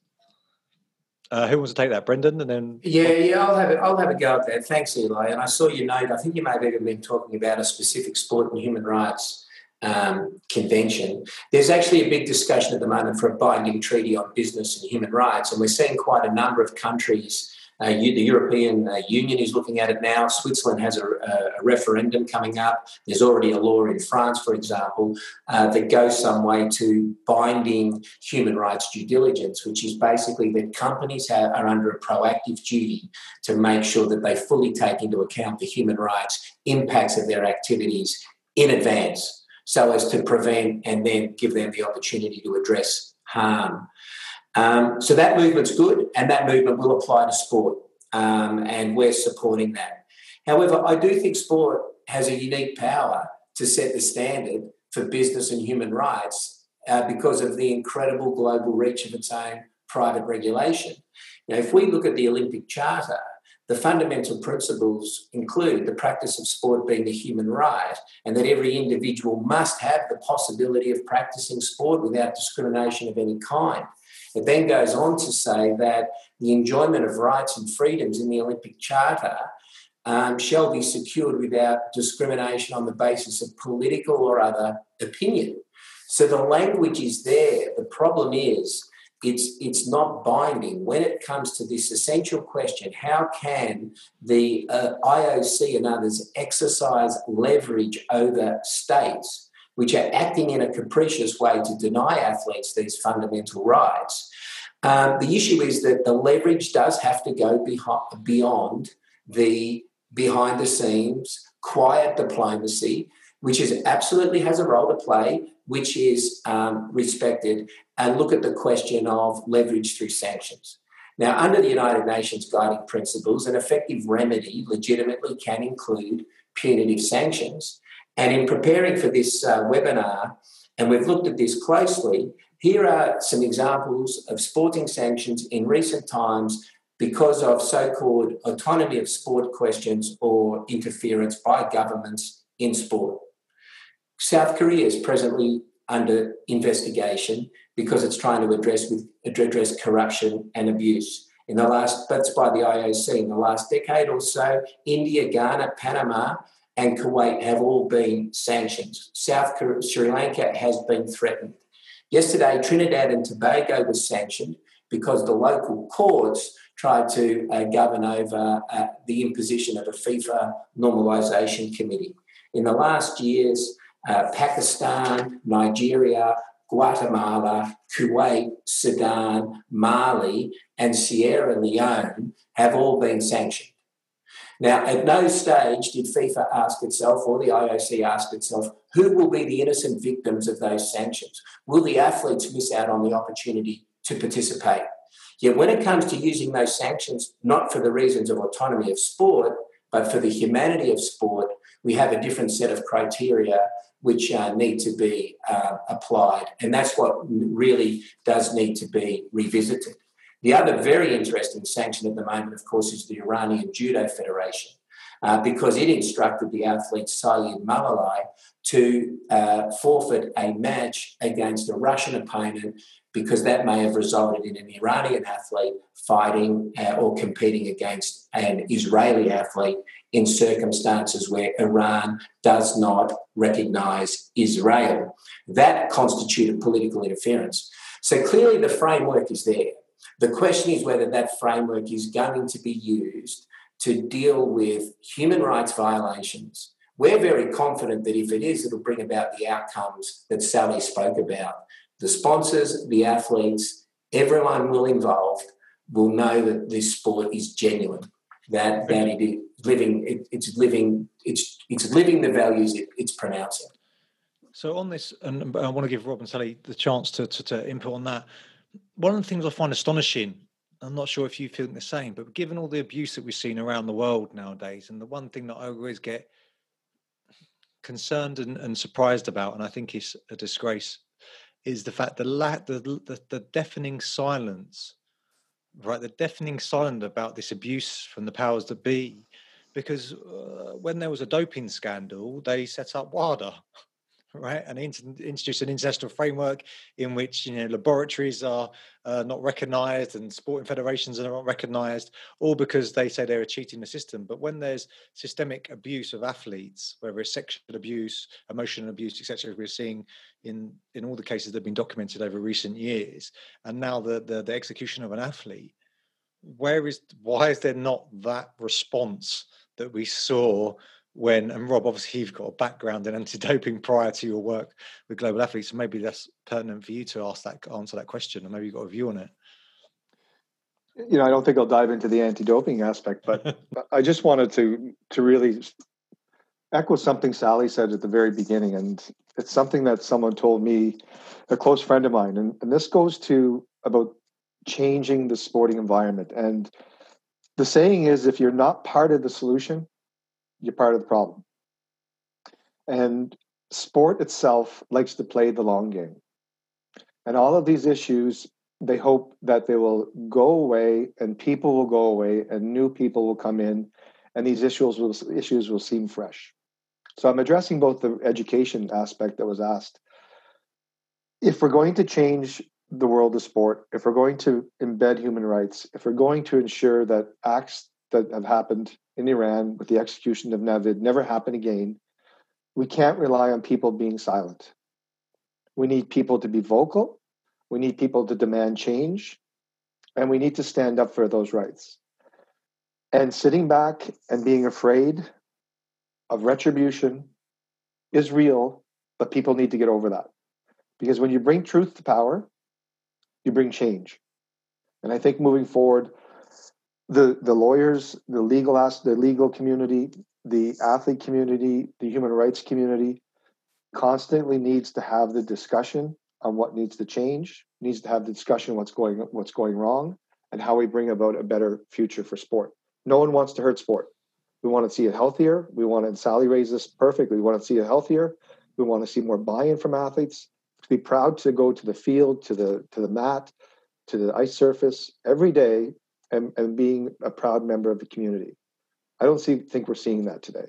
uh, who wants to take that, Brendan? And then yeah, yeah, I'll have it. I'll have a go at that. Thanks, Eli. And I saw your note. I think you may have even been talking about a specific sport and human rights um, convention. There's actually a big discussion at the moment for a binding treaty on business and human rights, and we're seeing quite a number of countries uh, the European uh, Union is looking at it now. Switzerland has a, a, referendum coming up. There's already a law in France, for example, uh, that goes some way to binding human rights due diligence, which is basically that companies have, are under a proactive duty to make sure that they fully take into account the human rights impacts of their activities in advance so as to prevent and then give them the opportunity to address harm. Um, so that movement's good, and that movement will apply to sport, um, and we're supporting that. However, I do think sport has a unique power to set the standard for business and human rights uh, because of the incredible global reach of its own private regulation. Now, if we look at the Olympic Charter, the fundamental principles include the practice of sport being a human right, and that every individual must have the possibility of practicing sport without discrimination of any kind. It then goes on to say that the enjoyment of rights and freedoms in the Olympic Charter um, shall be secured without discrimination on the basis of political or other opinion. So the language is there. The problem is it's it's not binding when it comes to this essential question how can the uh, IOC and others exercise leverage over states which are acting in a capricious way to deny athletes these fundamental rights. Um, the issue is that the leverage does have to go beyond the behind the scenes, quiet diplomacy, which is absolutely has a role to play, which is um, respected, and look at the question of leverage through sanctions. Now, under the United Nations guiding principles, an effective remedy legitimately can include punitive sanctions. And in preparing for this uh, webinar, and we've looked at this closely, here are some examples of sporting sanctions in recent times because of so called autonomy of sport questions or interference by governments in sport. South Korea is presently under investigation because it's trying to address with address corruption and abuse. In the last, that's by the IOC. In the last decade or so, India, Ghana, Panama and Kuwait have all been sanctioned. South Korea, Sri Lanka has been threatened. Yesterday, Trinidad and Tobago was sanctioned because the local courts tried to uh, govern over uh, the imposition of a FIFA normalisation committee. In the last years, uh, Pakistan, Nigeria, Guatemala, Kuwait, Sudan, Mali, and Sierra Leone have all been sanctioned. Now, at no stage did FIFA ask itself or the IOC ask itself who will be the innocent victims of those sanctions? Will the athletes miss out on the opportunity to participate? Yet, when it comes to using those sanctions, not for the reasons of autonomy of sport, but for the humanity of sport, we have a different set of criteria which uh, need to be uh, applied. And that's what really does need to be revisited. The other very interesting sanction at the moment, of course, is the Iranian Judo Federation. Uh, because it instructed the athlete Saeed Mollaei to uh, forfeit a match against a Russian opponent because that may have resulted in an Iranian athlete fighting uh, or competing against an Israeli athlete in circumstances where Iran does not recognize Israel. That constituted political interference. So clearly the framework is there. The question is whether that framework is going to be used to deal with human rights violations. We're very confident that if it is, it'll bring about the outcomes that Sally spoke about. The sponsors, the athletes, everyone will involved will know that this sport is genuine. That that it living, it, it's living, it's it's living the values it, it's pronouncing. So on this, and I want to give Rob and Sally the chance to, to, to input on that. One of the things I find astonishing I'm not sure if you feel the same, but given all the abuse that we've seen around the world nowadays, and the one thing that I always get concerned and, and surprised about, and I think is a disgrace, is the fact the, the, the the deafening silence, right? The deafening silence about this abuse from the powers that be, because uh, when there was a doping scandal, they set up WADA, right? And introduced an international framework in which you know laboratories are uh, not recognised and sporting federations are not recognised, all because they say they're cheating the system. But when there's systemic abuse of athletes, whether it's sexual abuse, emotional abuse, etc., we're seeing in in all the cases that have been documented over recent years, and now the the, the execution of an athlete, where is why is there not that response that we saw? when and Rob, obviously you've got a background in anti-doping (laughs) prior to your work with global athletes, so maybe that's pertinent for you to ask that answer that question, and maybe you've got a view on it. You know, I don't think I'll dive into the anti-doping aspect, but (laughs) I just wanted to to really echo something Sally said at the very beginning, and it's something that someone told me, a close friend of mine, and, and this goes to about changing the sporting environment. And the saying is, if you're not part of the solution, you're part of the problem. And sport itself likes to play the long game. And all of these issues, they hope that they will go away and people will go away and new people will come in and these issues will issues will seem fresh. So I'm addressing both the education aspect that was asked. If we're going to change the world of sport, if we're going to embed human rights, if we're going to ensure that acts that have happened in Iran with the execution of Navid never happen again, we can't rely on people being silent. We need people to be vocal. We need people to demand change. And we need to stand up for those rights. And sitting back and being afraid of retribution is real, but people need to get over that. Because when you bring truth to power, you bring change. And I think moving forward, the the lawyers, the legal the legal community, the athlete community, the human rights community constantly needs to have the discussion on what needs to change, needs to have the discussion what's going what's going wrong, and how we bring about a better future for sport. No one wants to hurt sport. We want to see it healthier. We want to Sally raise this perfectly. We want to see it healthier. We want to see more buy-in from athletes. To be proud to go to the field, to the to the mat, to the ice surface every day and, and being a proud member of the community. I don't see, think we're seeing that today.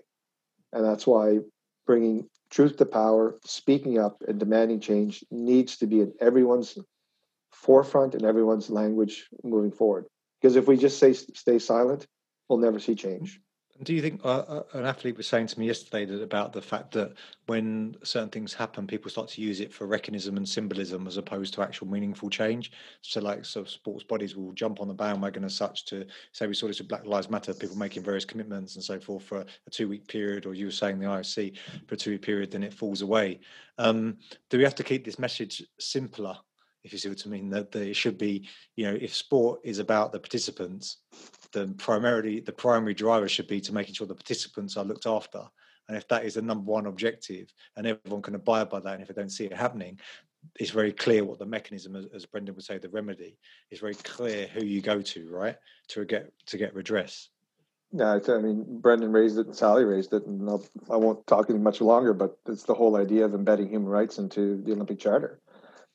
And that's why bringing truth to power, speaking up, and demanding change needs to be in everyone's forefront and everyone's language moving forward. Because if we just say stay silent, we'll never see change do you think uh, uh, an athlete was saying to me yesterday that about the fact that when certain things happen, people start to use it for recognition and symbolism as opposed to actual meaningful change? So, like, so sports bodies will jump on the bandwagon as such to say we saw this with Black Lives Matter, people making various commitments and so forth for a two week period, or you were saying the IOC for a two week period, then it falls away. Um, do we have to keep this message simpler? If you see what I mean, that, that it should be, you know, if sport is about the participants, the primarily the primary driver should be to making sure the participants are looked after. And if that is the number one objective, and everyone can abide by that, and if they don't see it happening, it's very clear what the mechanism, as Brendan would say, the remedy is very clear who you go to, right, to get to get redress. Yeah, I mean, Brendan raised it and Sally raised it, and I'll, I will not talk any much longer. But it's the whole idea of embedding human rights into the Olympic Charter,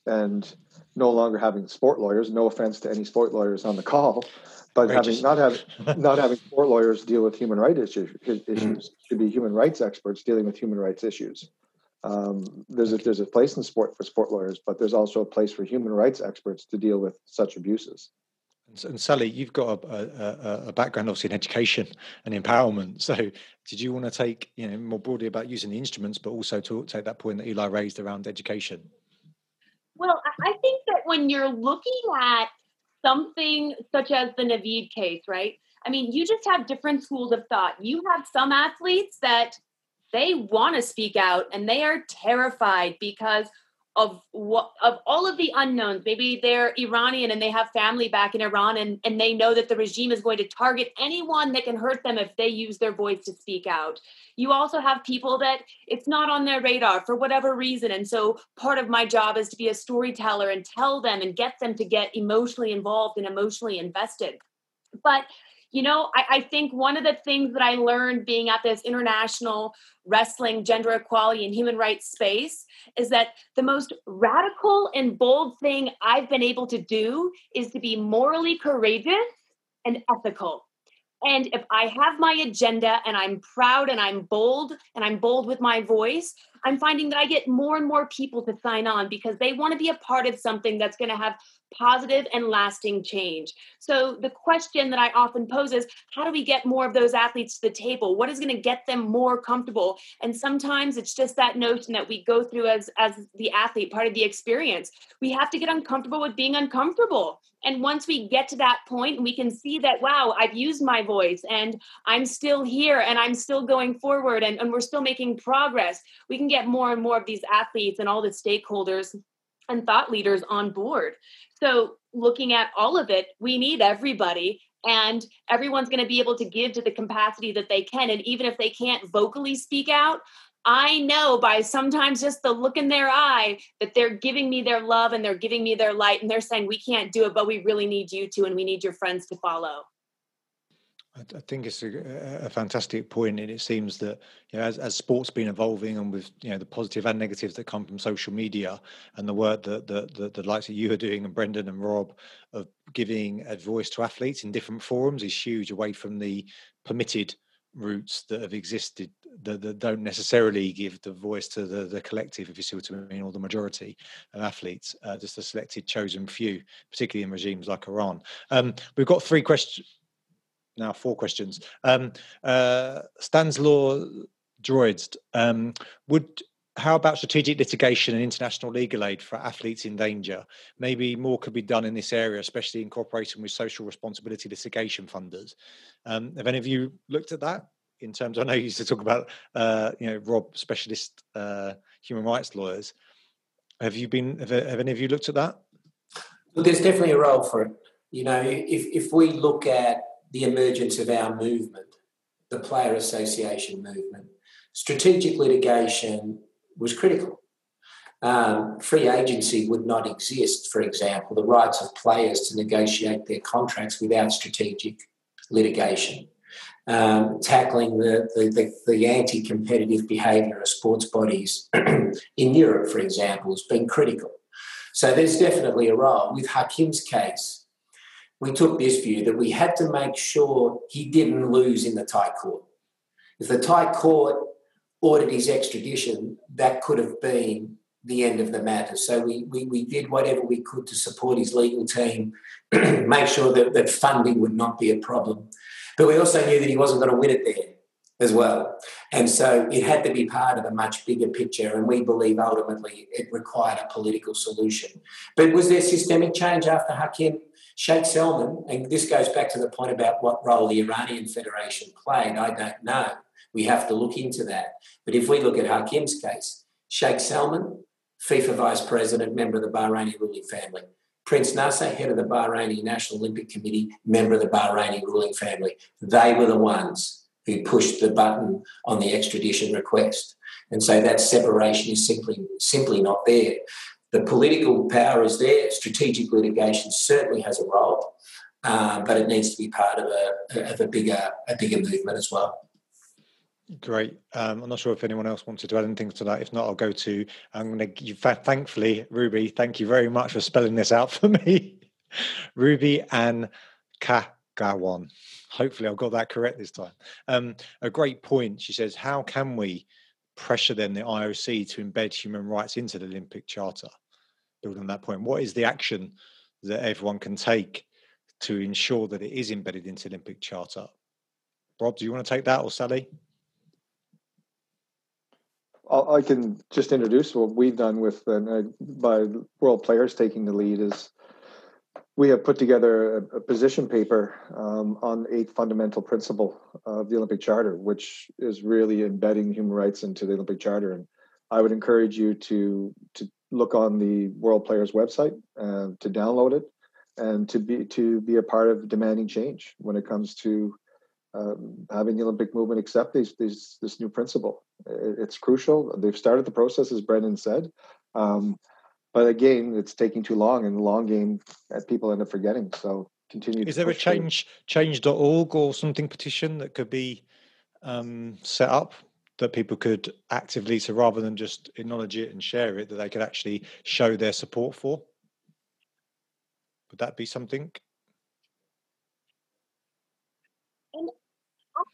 and no longer having sport lawyers. No offense to any sport lawyers on the call, but having not having (laughs) not having sport lawyers deal with human rights issues, mm-hmm. issues should be human rights experts dealing with human rights issues. Um, there's a, there's a place in sport for sport lawyers, but there's also a place for human rights experts to deal with such abuses. And Sally, you've got a, a, a, background obviously in education and empowerment. So, did you want to take you know more broadly about using the instruments, but also to take that point that Eli raised around education? Well, I think that when you're looking at something such as the Navid case, right? I mean, you just have different schools of thought. You have some athletes that they want to speak out and they are terrified because of what of all of the unknowns maybe they're iranian and they have family back in iran and, and they know that the regime is going to target anyone that can hurt them if they use their voice to speak out. You also have people that it's not on their radar for whatever reason. And so part of my job is to be a storyteller and tell them and get them to get emotionally involved and emotionally invested. But you know, I, I, think one of the things that I learned being at this international wrestling, gender equality, and human rights space is that the most radical and bold thing I've been able to do is to be morally courageous and ethical. And if I have my agenda and I'm proud and I'm bold and I'm bold with my voice, I'm finding that I get more and more people to sign on because they want to be a part of something that's going to have positive and lasting change. So, the question that I often pose is how do we get more of those athletes to the table? What is going to get them more comfortable? And sometimes it's just that notion that we go through as, as the athlete, part of the experience. We have to get uncomfortable with being uncomfortable. And once we get to that point, we can see that, wow, I've used my voice and I'm still here and I'm still going forward and, and we're still making progress. We can get more and more of these athletes and all the stakeholders and thought leaders on board. So, looking at all of it, we need everybody, and everyone's going to be able to give to the capacity that they can. And even if they can't vocally speak out, I know by sometimes just the look in their eye that they're giving me their love and they're giving me their light, and they're saying, We can't do it, but we really need you to, and we need your friends to follow. I think it's a, a, fantastic point, and it seems that you know, as, as sport's been evolving, and with you know the positive and negatives that come from social media, and the work that the, the, the likes that you are doing, and Brendan and Rob, of giving a voice to athletes in different forums is huge, away from the permitted routes that have existed that, that don't necessarily give the voice to the, the collective, if you see what I mean, or the majority of athletes, uh, just a selected, chosen few, particularly in regimes like Iran. Um, we've got three questions now four questions. Um, uh, Stanislaw Droids, um, would how about strategic litigation and international legal aid for athletes in danger? Maybe more could be done in this area, especially in cooperation with social responsibility litigation funders. Um, have any of you looked at that in terms? I know you used to talk about, uh, you know, Rob, specialist uh, human rights lawyers. Have you been? Have, have any of you looked at that? Well, there's definitely a role for it. You know, if if we look at the emergence of our movement, the player association movement. Strategic litigation was critical. Um, free agency would not exist, for example, the rights of players to negotiate their contracts without strategic litigation. Um, tackling the, the, the, the anti competitive behaviour of sports bodies (clears throat) in Europe, for example, has been critical. So there's definitely a role. With Hakeem's case, we took this view that we had to make sure he didn't lose in the Thai court. If the Thai court ordered his extradition, that could have been the end of the matter. So we, we, we did whatever we could to support his legal team, (clears throat) make sure that, that funding would not be a problem. But we also knew that he wasn't going to win it there as well. And so it had to be part of a much bigger picture. And we believe ultimately it required a political solution. But was there systemic change after Hakeem? Sheikh Salman, and this goes back to the point about what role the Iranian Federation played, I don't know. We have to look into that. But if we look at Hakeem's case, Sheikh Salman, FIFA vice president, member of the Bahraini ruling family. Prince Nasser, head of the Bahraini National Olympic Committee, member of the Bahraini ruling family. They were the ones who pushed the button on the extradition request. And so that separation is simply simply not there the political power is there. Strategic litigation certainly has a role, uh, but it needs to be part of a, of a bigger a bigger movement as well. Great. Um, I'm not sure if anyone else wanted to add anything to that. If not, I'll go to. I'm going to. Thankfully, Ruby, thank you very much for spelling this out for (laughs) me. Ruby and Kagawan. Hopefully, I've got that correct this time. Um, a great point. She says, "How can we pressure then the IOC to embed human rights into the Olympic Charter? Building on that point, what is the action that everyone can take to ensure that it is embedded into Olympic Charter. Rob, do you want to take that or Sally? I can just introduce what we've done with uh, by world players taking the lead is we have put together a, a position paper um, on eighth fundamental principle of the Olympic Charter, which is really embedding human rights into the Olympic Charter. And I would encourage you to to look on the World Players website, uh, to download it, and to be to be a part of demanding change when it comes to um, having the Olympic movement accept these, these, this new principle. It's crucial. They've started the process, as Brendan said. Um, but again, it's taking too long, and the long game that people end up forgetting. So continue. Is there a change change.org or something petition that could be um, set up that people could actively, so rather than just acknowledge it and share it, that they could actually show their support for? Would that be something?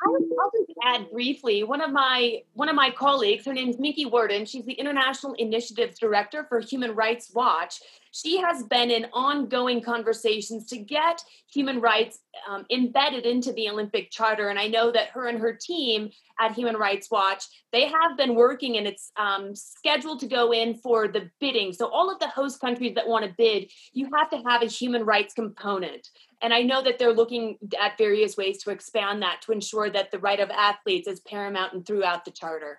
I'll, just add briefly. One of my one of my colleagues, her name is Minky Worden. She's the International Initiatives Director for Human Rights Watch. She has been in ongoing conversations to get human rights um, embedded into the Olympic Charter, and I know that her and her team at Human Rights Watch they have been working, and it's um, scheduled to go in for the bidding. So all of the host countries that want to bid, you have to have a human rights component. And I know that they're looking at various ways to expand that to ensure that the right of athletes is paramount and throughout the charter.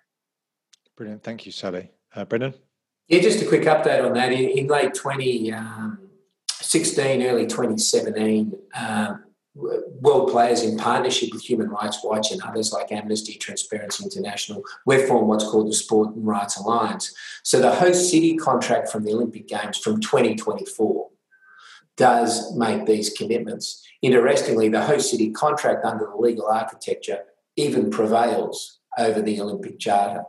Brilliant. Thank you, Sally. Uh, Brendan? Yeah, just a quick update on that. In, in late 2016, um, early 2017, um, world players in partnership with Human Rights Watch and others like Amnesty, Transparency International, we've formed what's called the Sport and Rights Alliance. So the host city contract from the Olympic Games from 2024 does make these commitments. Interestingly, the host city contract under the legal architecture even prevails over the Olympic Charter.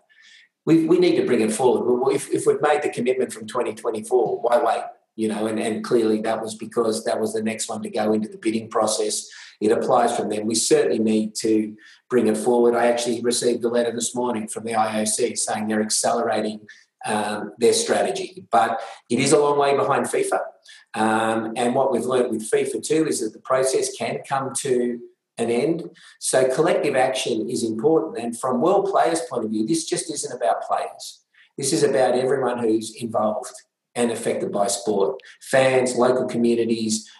We, we need to bring it forward. If, if we've made the commitment from 2024, why wait? You know, and, and clearly that was because that was the next one to go into the bidding process. It applies from them. We certainly need to bring it forward. I actually received a letter this morning from the IOC saying they're accelerating um, their strategy, but it is a long way behind FIFA. Um, and what we've learned with FIFA too is that the process can come to an end. So collective action is important. And from world players' point of view, this just isn't about players. This is about everyone who's involved and affected by sport fans, local communities,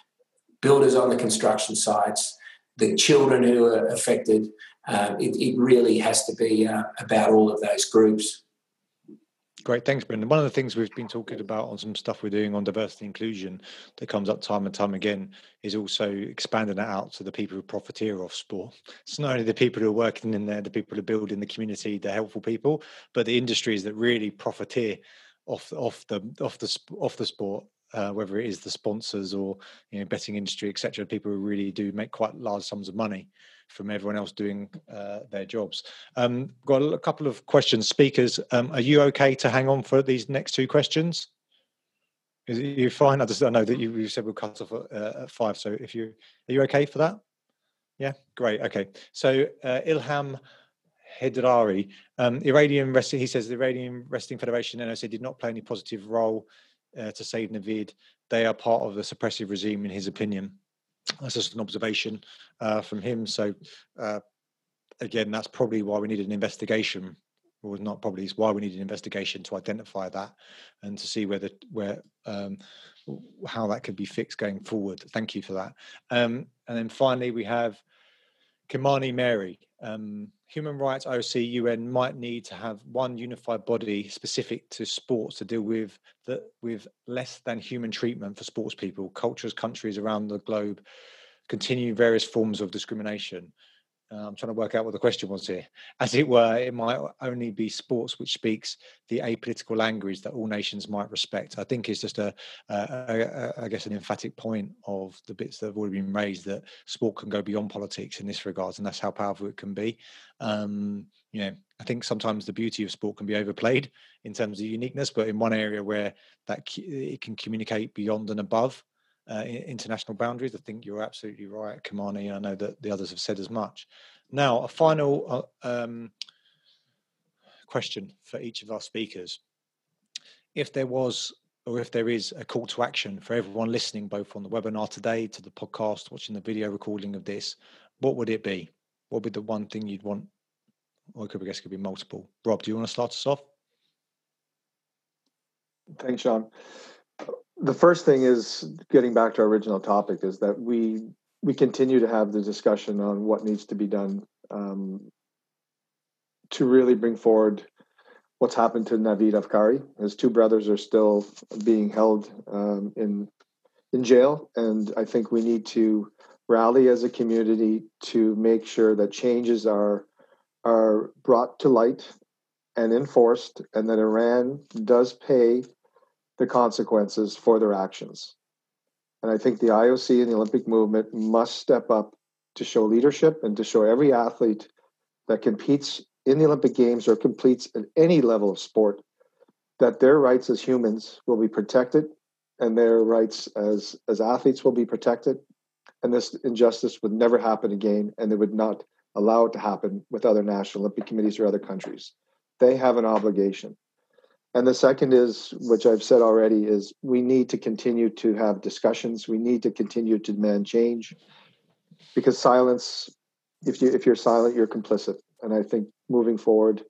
builders on the construction sites, the children who are affected. Um, it, it, really has to be uh, about all of those groups. Great, thanks, Brendan. One of the things we've been talking about on some stuff we're doing on diversity inclusion that comes up time and time again is also expanding that out to the people who profiteer off sport. It's not only the people who are working in there, the people who are building the community, the helpful people, but the industries that really profiteer off off the off the off the sport uh, whether it is the sponsors or you know betting industry etc people who really do make quite large sums of money from everyone else doing uh, their jobs um, got a couple of questions speakers um, are you okay to hang on for these next two questions is you fine i just i know that you, you said we'll cut off at, uh, at, five so if you are you okay for that yeah great okay so uh, ilham Hedrari, um, Iranian wrestling. He says the Iranian Wrestling Federation NOC did not play any positive role uh, to save Navid. They are part of the suppressive regime, in his opinion. That's just an observation uh, from him. So, uh, again, that's probably why we need an investigation, or not probably, is why we need an investigation to identify that and to see whether where um, how that could be fixed going forward. Thank you for that. Um, and then finally, we have Kimani Mary. Um, human rights OC UN might need to have one unified body specific to sports to deal with with less than human treatment for sports people. Cultures, countries around the globe continue various forms of discrimination. Uh, I'm trying to work out what the question was here. As it were, it might only be sports which speaks the apolitical language that all nations might respect. I think it's just a, a, a, I guess, an emphatic point of the bits that have already been raised that sport can go beyond politics in this regard, and that's how powerful it can be. Um, you know, I think sometimes the beauty of sport can be overplayed in terms of uniqueness, but in one area where that it can communicate beyond and above uh, international boundaries. I think you're absolutely right, Kamani. I know that the others have said as much. Now, a final uh, um, question for each of our speakers. If there was or if there is a call to action for everyone listening, both on the webinar today to the podcast, watching the video recording of this, what would it be? What would be the one thing you'd want? Or it could, I guess, could be multiple. Rob, do you want to start us off? Thanks, Sean. The first thing is getting back to our original topic is that we we continue to have the discussion on what needs to be done um, to really bring forward what's happened to Navid Afkari. His two brothers are still being held um, in in jail, and I think we need to rally as a community to make sure that changes are are brought to light and enforced, and that Iran does pay the consequences for their actions. And I think the IOC and the Olympic movement must step up to show leadership and to show every athlete that competes in the Olympic Games or completes at any level of sport that their rights as humans will be protected and their rights as, as athletes will be protected. And this injustice would never happen again, and they would not allow it to happen with other national Olympic committees or other countries. They have an obligation. And the second is, which I've said already, is we need to continue to have discussions. We need to continue to demand change because silence, if you if you're silent, you're complicit. And I think moving forward,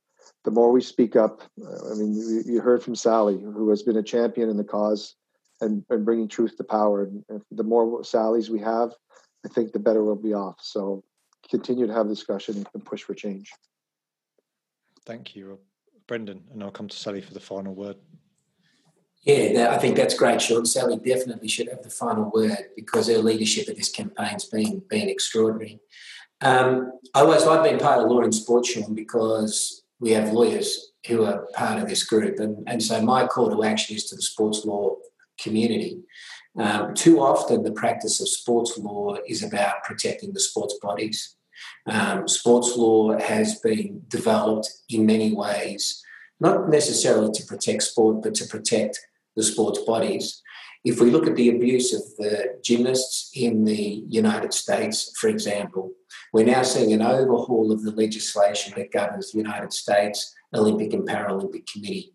the more we speak up, uh, I mean, you, you heard from Sally, who has been a champion in the cause and, and bringing truth to power. And the more Sallys we have, I think the better we'll be off. So continue to have discussion and push for change. Thank you, Rob. Brendan, and I'll come to Sally for the final word. Yeah, I think that's great, Sean. Sally definitely should have the final word because her leadership of this campaign's been been extraordinary. Um, I always I've been part of law and sports, Sean, because we have lawyers who are part of this group, and and so my call to action is to the sports law community. Um, too often, the practice of sports law is about protecting the sports bodies. Um, sports law has been developed in many ways, not necessarily to protect sport, but to protect the sports bodies. If we look at the abuse of the gymnasts in the United States, for example, we're now seeing an overhaul of the legislation that governs the United States Olympic and Paralympic Committee.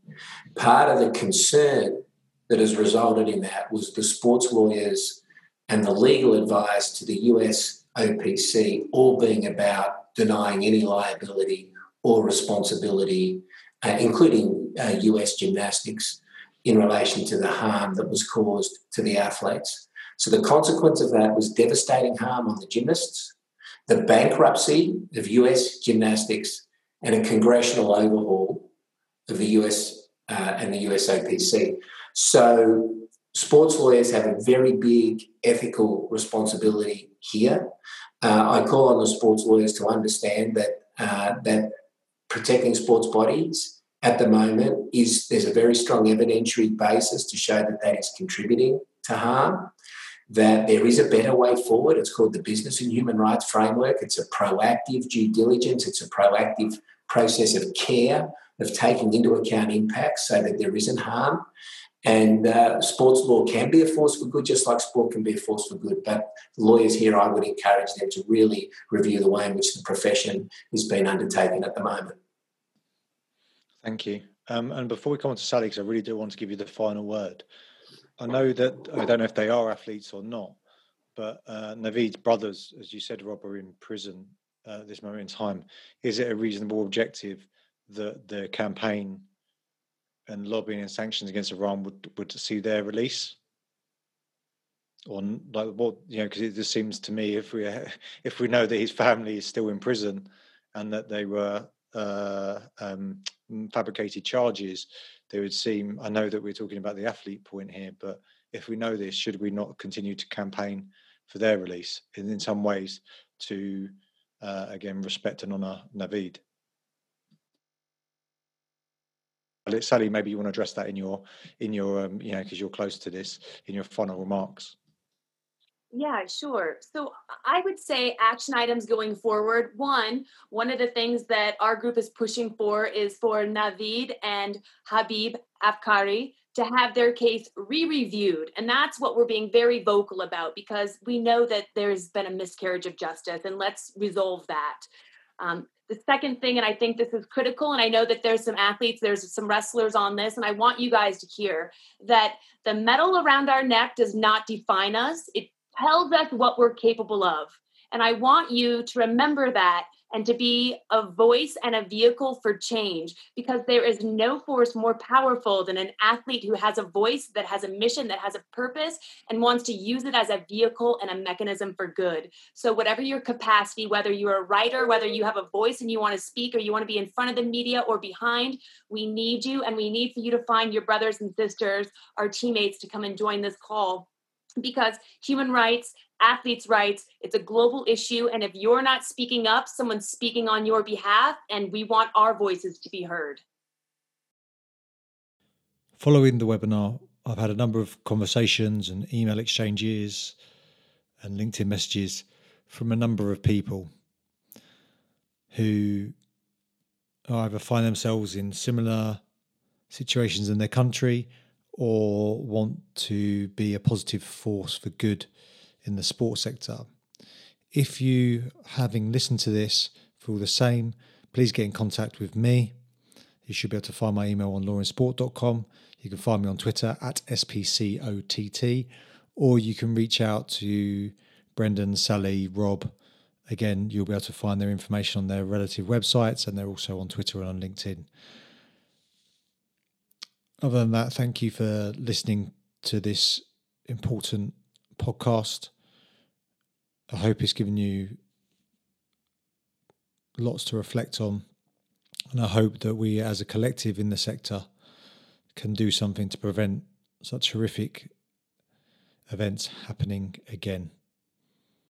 Part of the concern that has resulted in that was the sports lawyers and the legal advice to the US OPC all being about denying any liability or responsibility, uh, including uh, US gymnastics, in relation to the harm that was caused to the athletes. So the consequence of that was devastating harm on the gymnasts, the bankruptcy of US gymnastics, and a congressional overhaul of the US uh, and the USOPC. So sports lawyers have a very big ethical responsibility here. Uh, I call on the sports lawyers to understand that uh, that protecting sports bodies at the moment is there's a very strong evidentiary basis to show that that is contributing to harm. That there is a better way forward. It's called the Business and Human Rights Framework. It's a proactive due diligence. It's a proactive process of care of taking into account impacts so that there isn't harm. And uh, sports law can be a force for good, just like sport can be a force for good. But lawyers here, I would encourage them to really review the way in which the profession is being undertaken at the moment. Thank you. Um, and before we come on to Sally, because I really do want to give you the final word. I know that I don't know if they are athletes or not, but uh, Navid's brothers, as you said, Rob, are in prison uh, at this moment in time. Is it a reasonable objective that the campaign and lobbying and sanctions against Iran would would see their release? Or like what you know, because it just seems to me if we (laughs) if we know that his family is still in prison and that they were uh, um, fabricated charges, they would seem. I know that we're talking about the athlete point here, but if we know this, should we not continue to campaign for their release and in some ways to uh, again respect and honour Navid? Sally, maybe you want to address that in your in your um, you know because you're close to this in your final remarks. Yeah, sure. So I would say action items going forward. One, one of the things that our group is pushing for is for Navid and Habib Afkari to have their case re-reviewed and that's what we're being very vocal about because we know that there's been a miscarriage of justice and let's resolve that Um, the second thing, and I think this is critical, and I know that there's some athletes, there's some wrestlers on this, and I want you guys to hear that the medal around our neck does not define us. It tells us what we're capable of. And I want you to remember that and to be a voice and a vehicle for change because there is no force more powerful than an athlete who has a voice that has a mission that has a purpose and wants to use it as a vehicle and a mechanism for good. So whatever your capacity whether you're a writer whether you have a voice and you want to speak or you want to be in front of the media or behind we need you and we need for you to find your brothers and sisters our teammates to come and join this call because human rights athletes' rights. It's a global issue. And if you're not speaking up, someone's speaking on your behalf, and we want our voices to be heard. Following the webinar, I've had a number of conversations and email exchanges and LinkedIn messages from a number of people who either find themselves in similar situations in their country or want to be a positive force for good in the sports sector. If you, having listened to this, feel the same, please get in contact with me. You should be able to find my email on lawinsport.com. You can find me on Twitter at SPCOTT, or you can reach out to Brendan, Sally, Rob. Again, you'll be able to find their information on their relative websites, and they're also on Twitter and on LinkedIn. Other than that, thank you for listening to this important podcast. I hope it's given you lots to reflect on. And I hope that we, as a collective in the sector, can do something to prevent such horrific events happening again.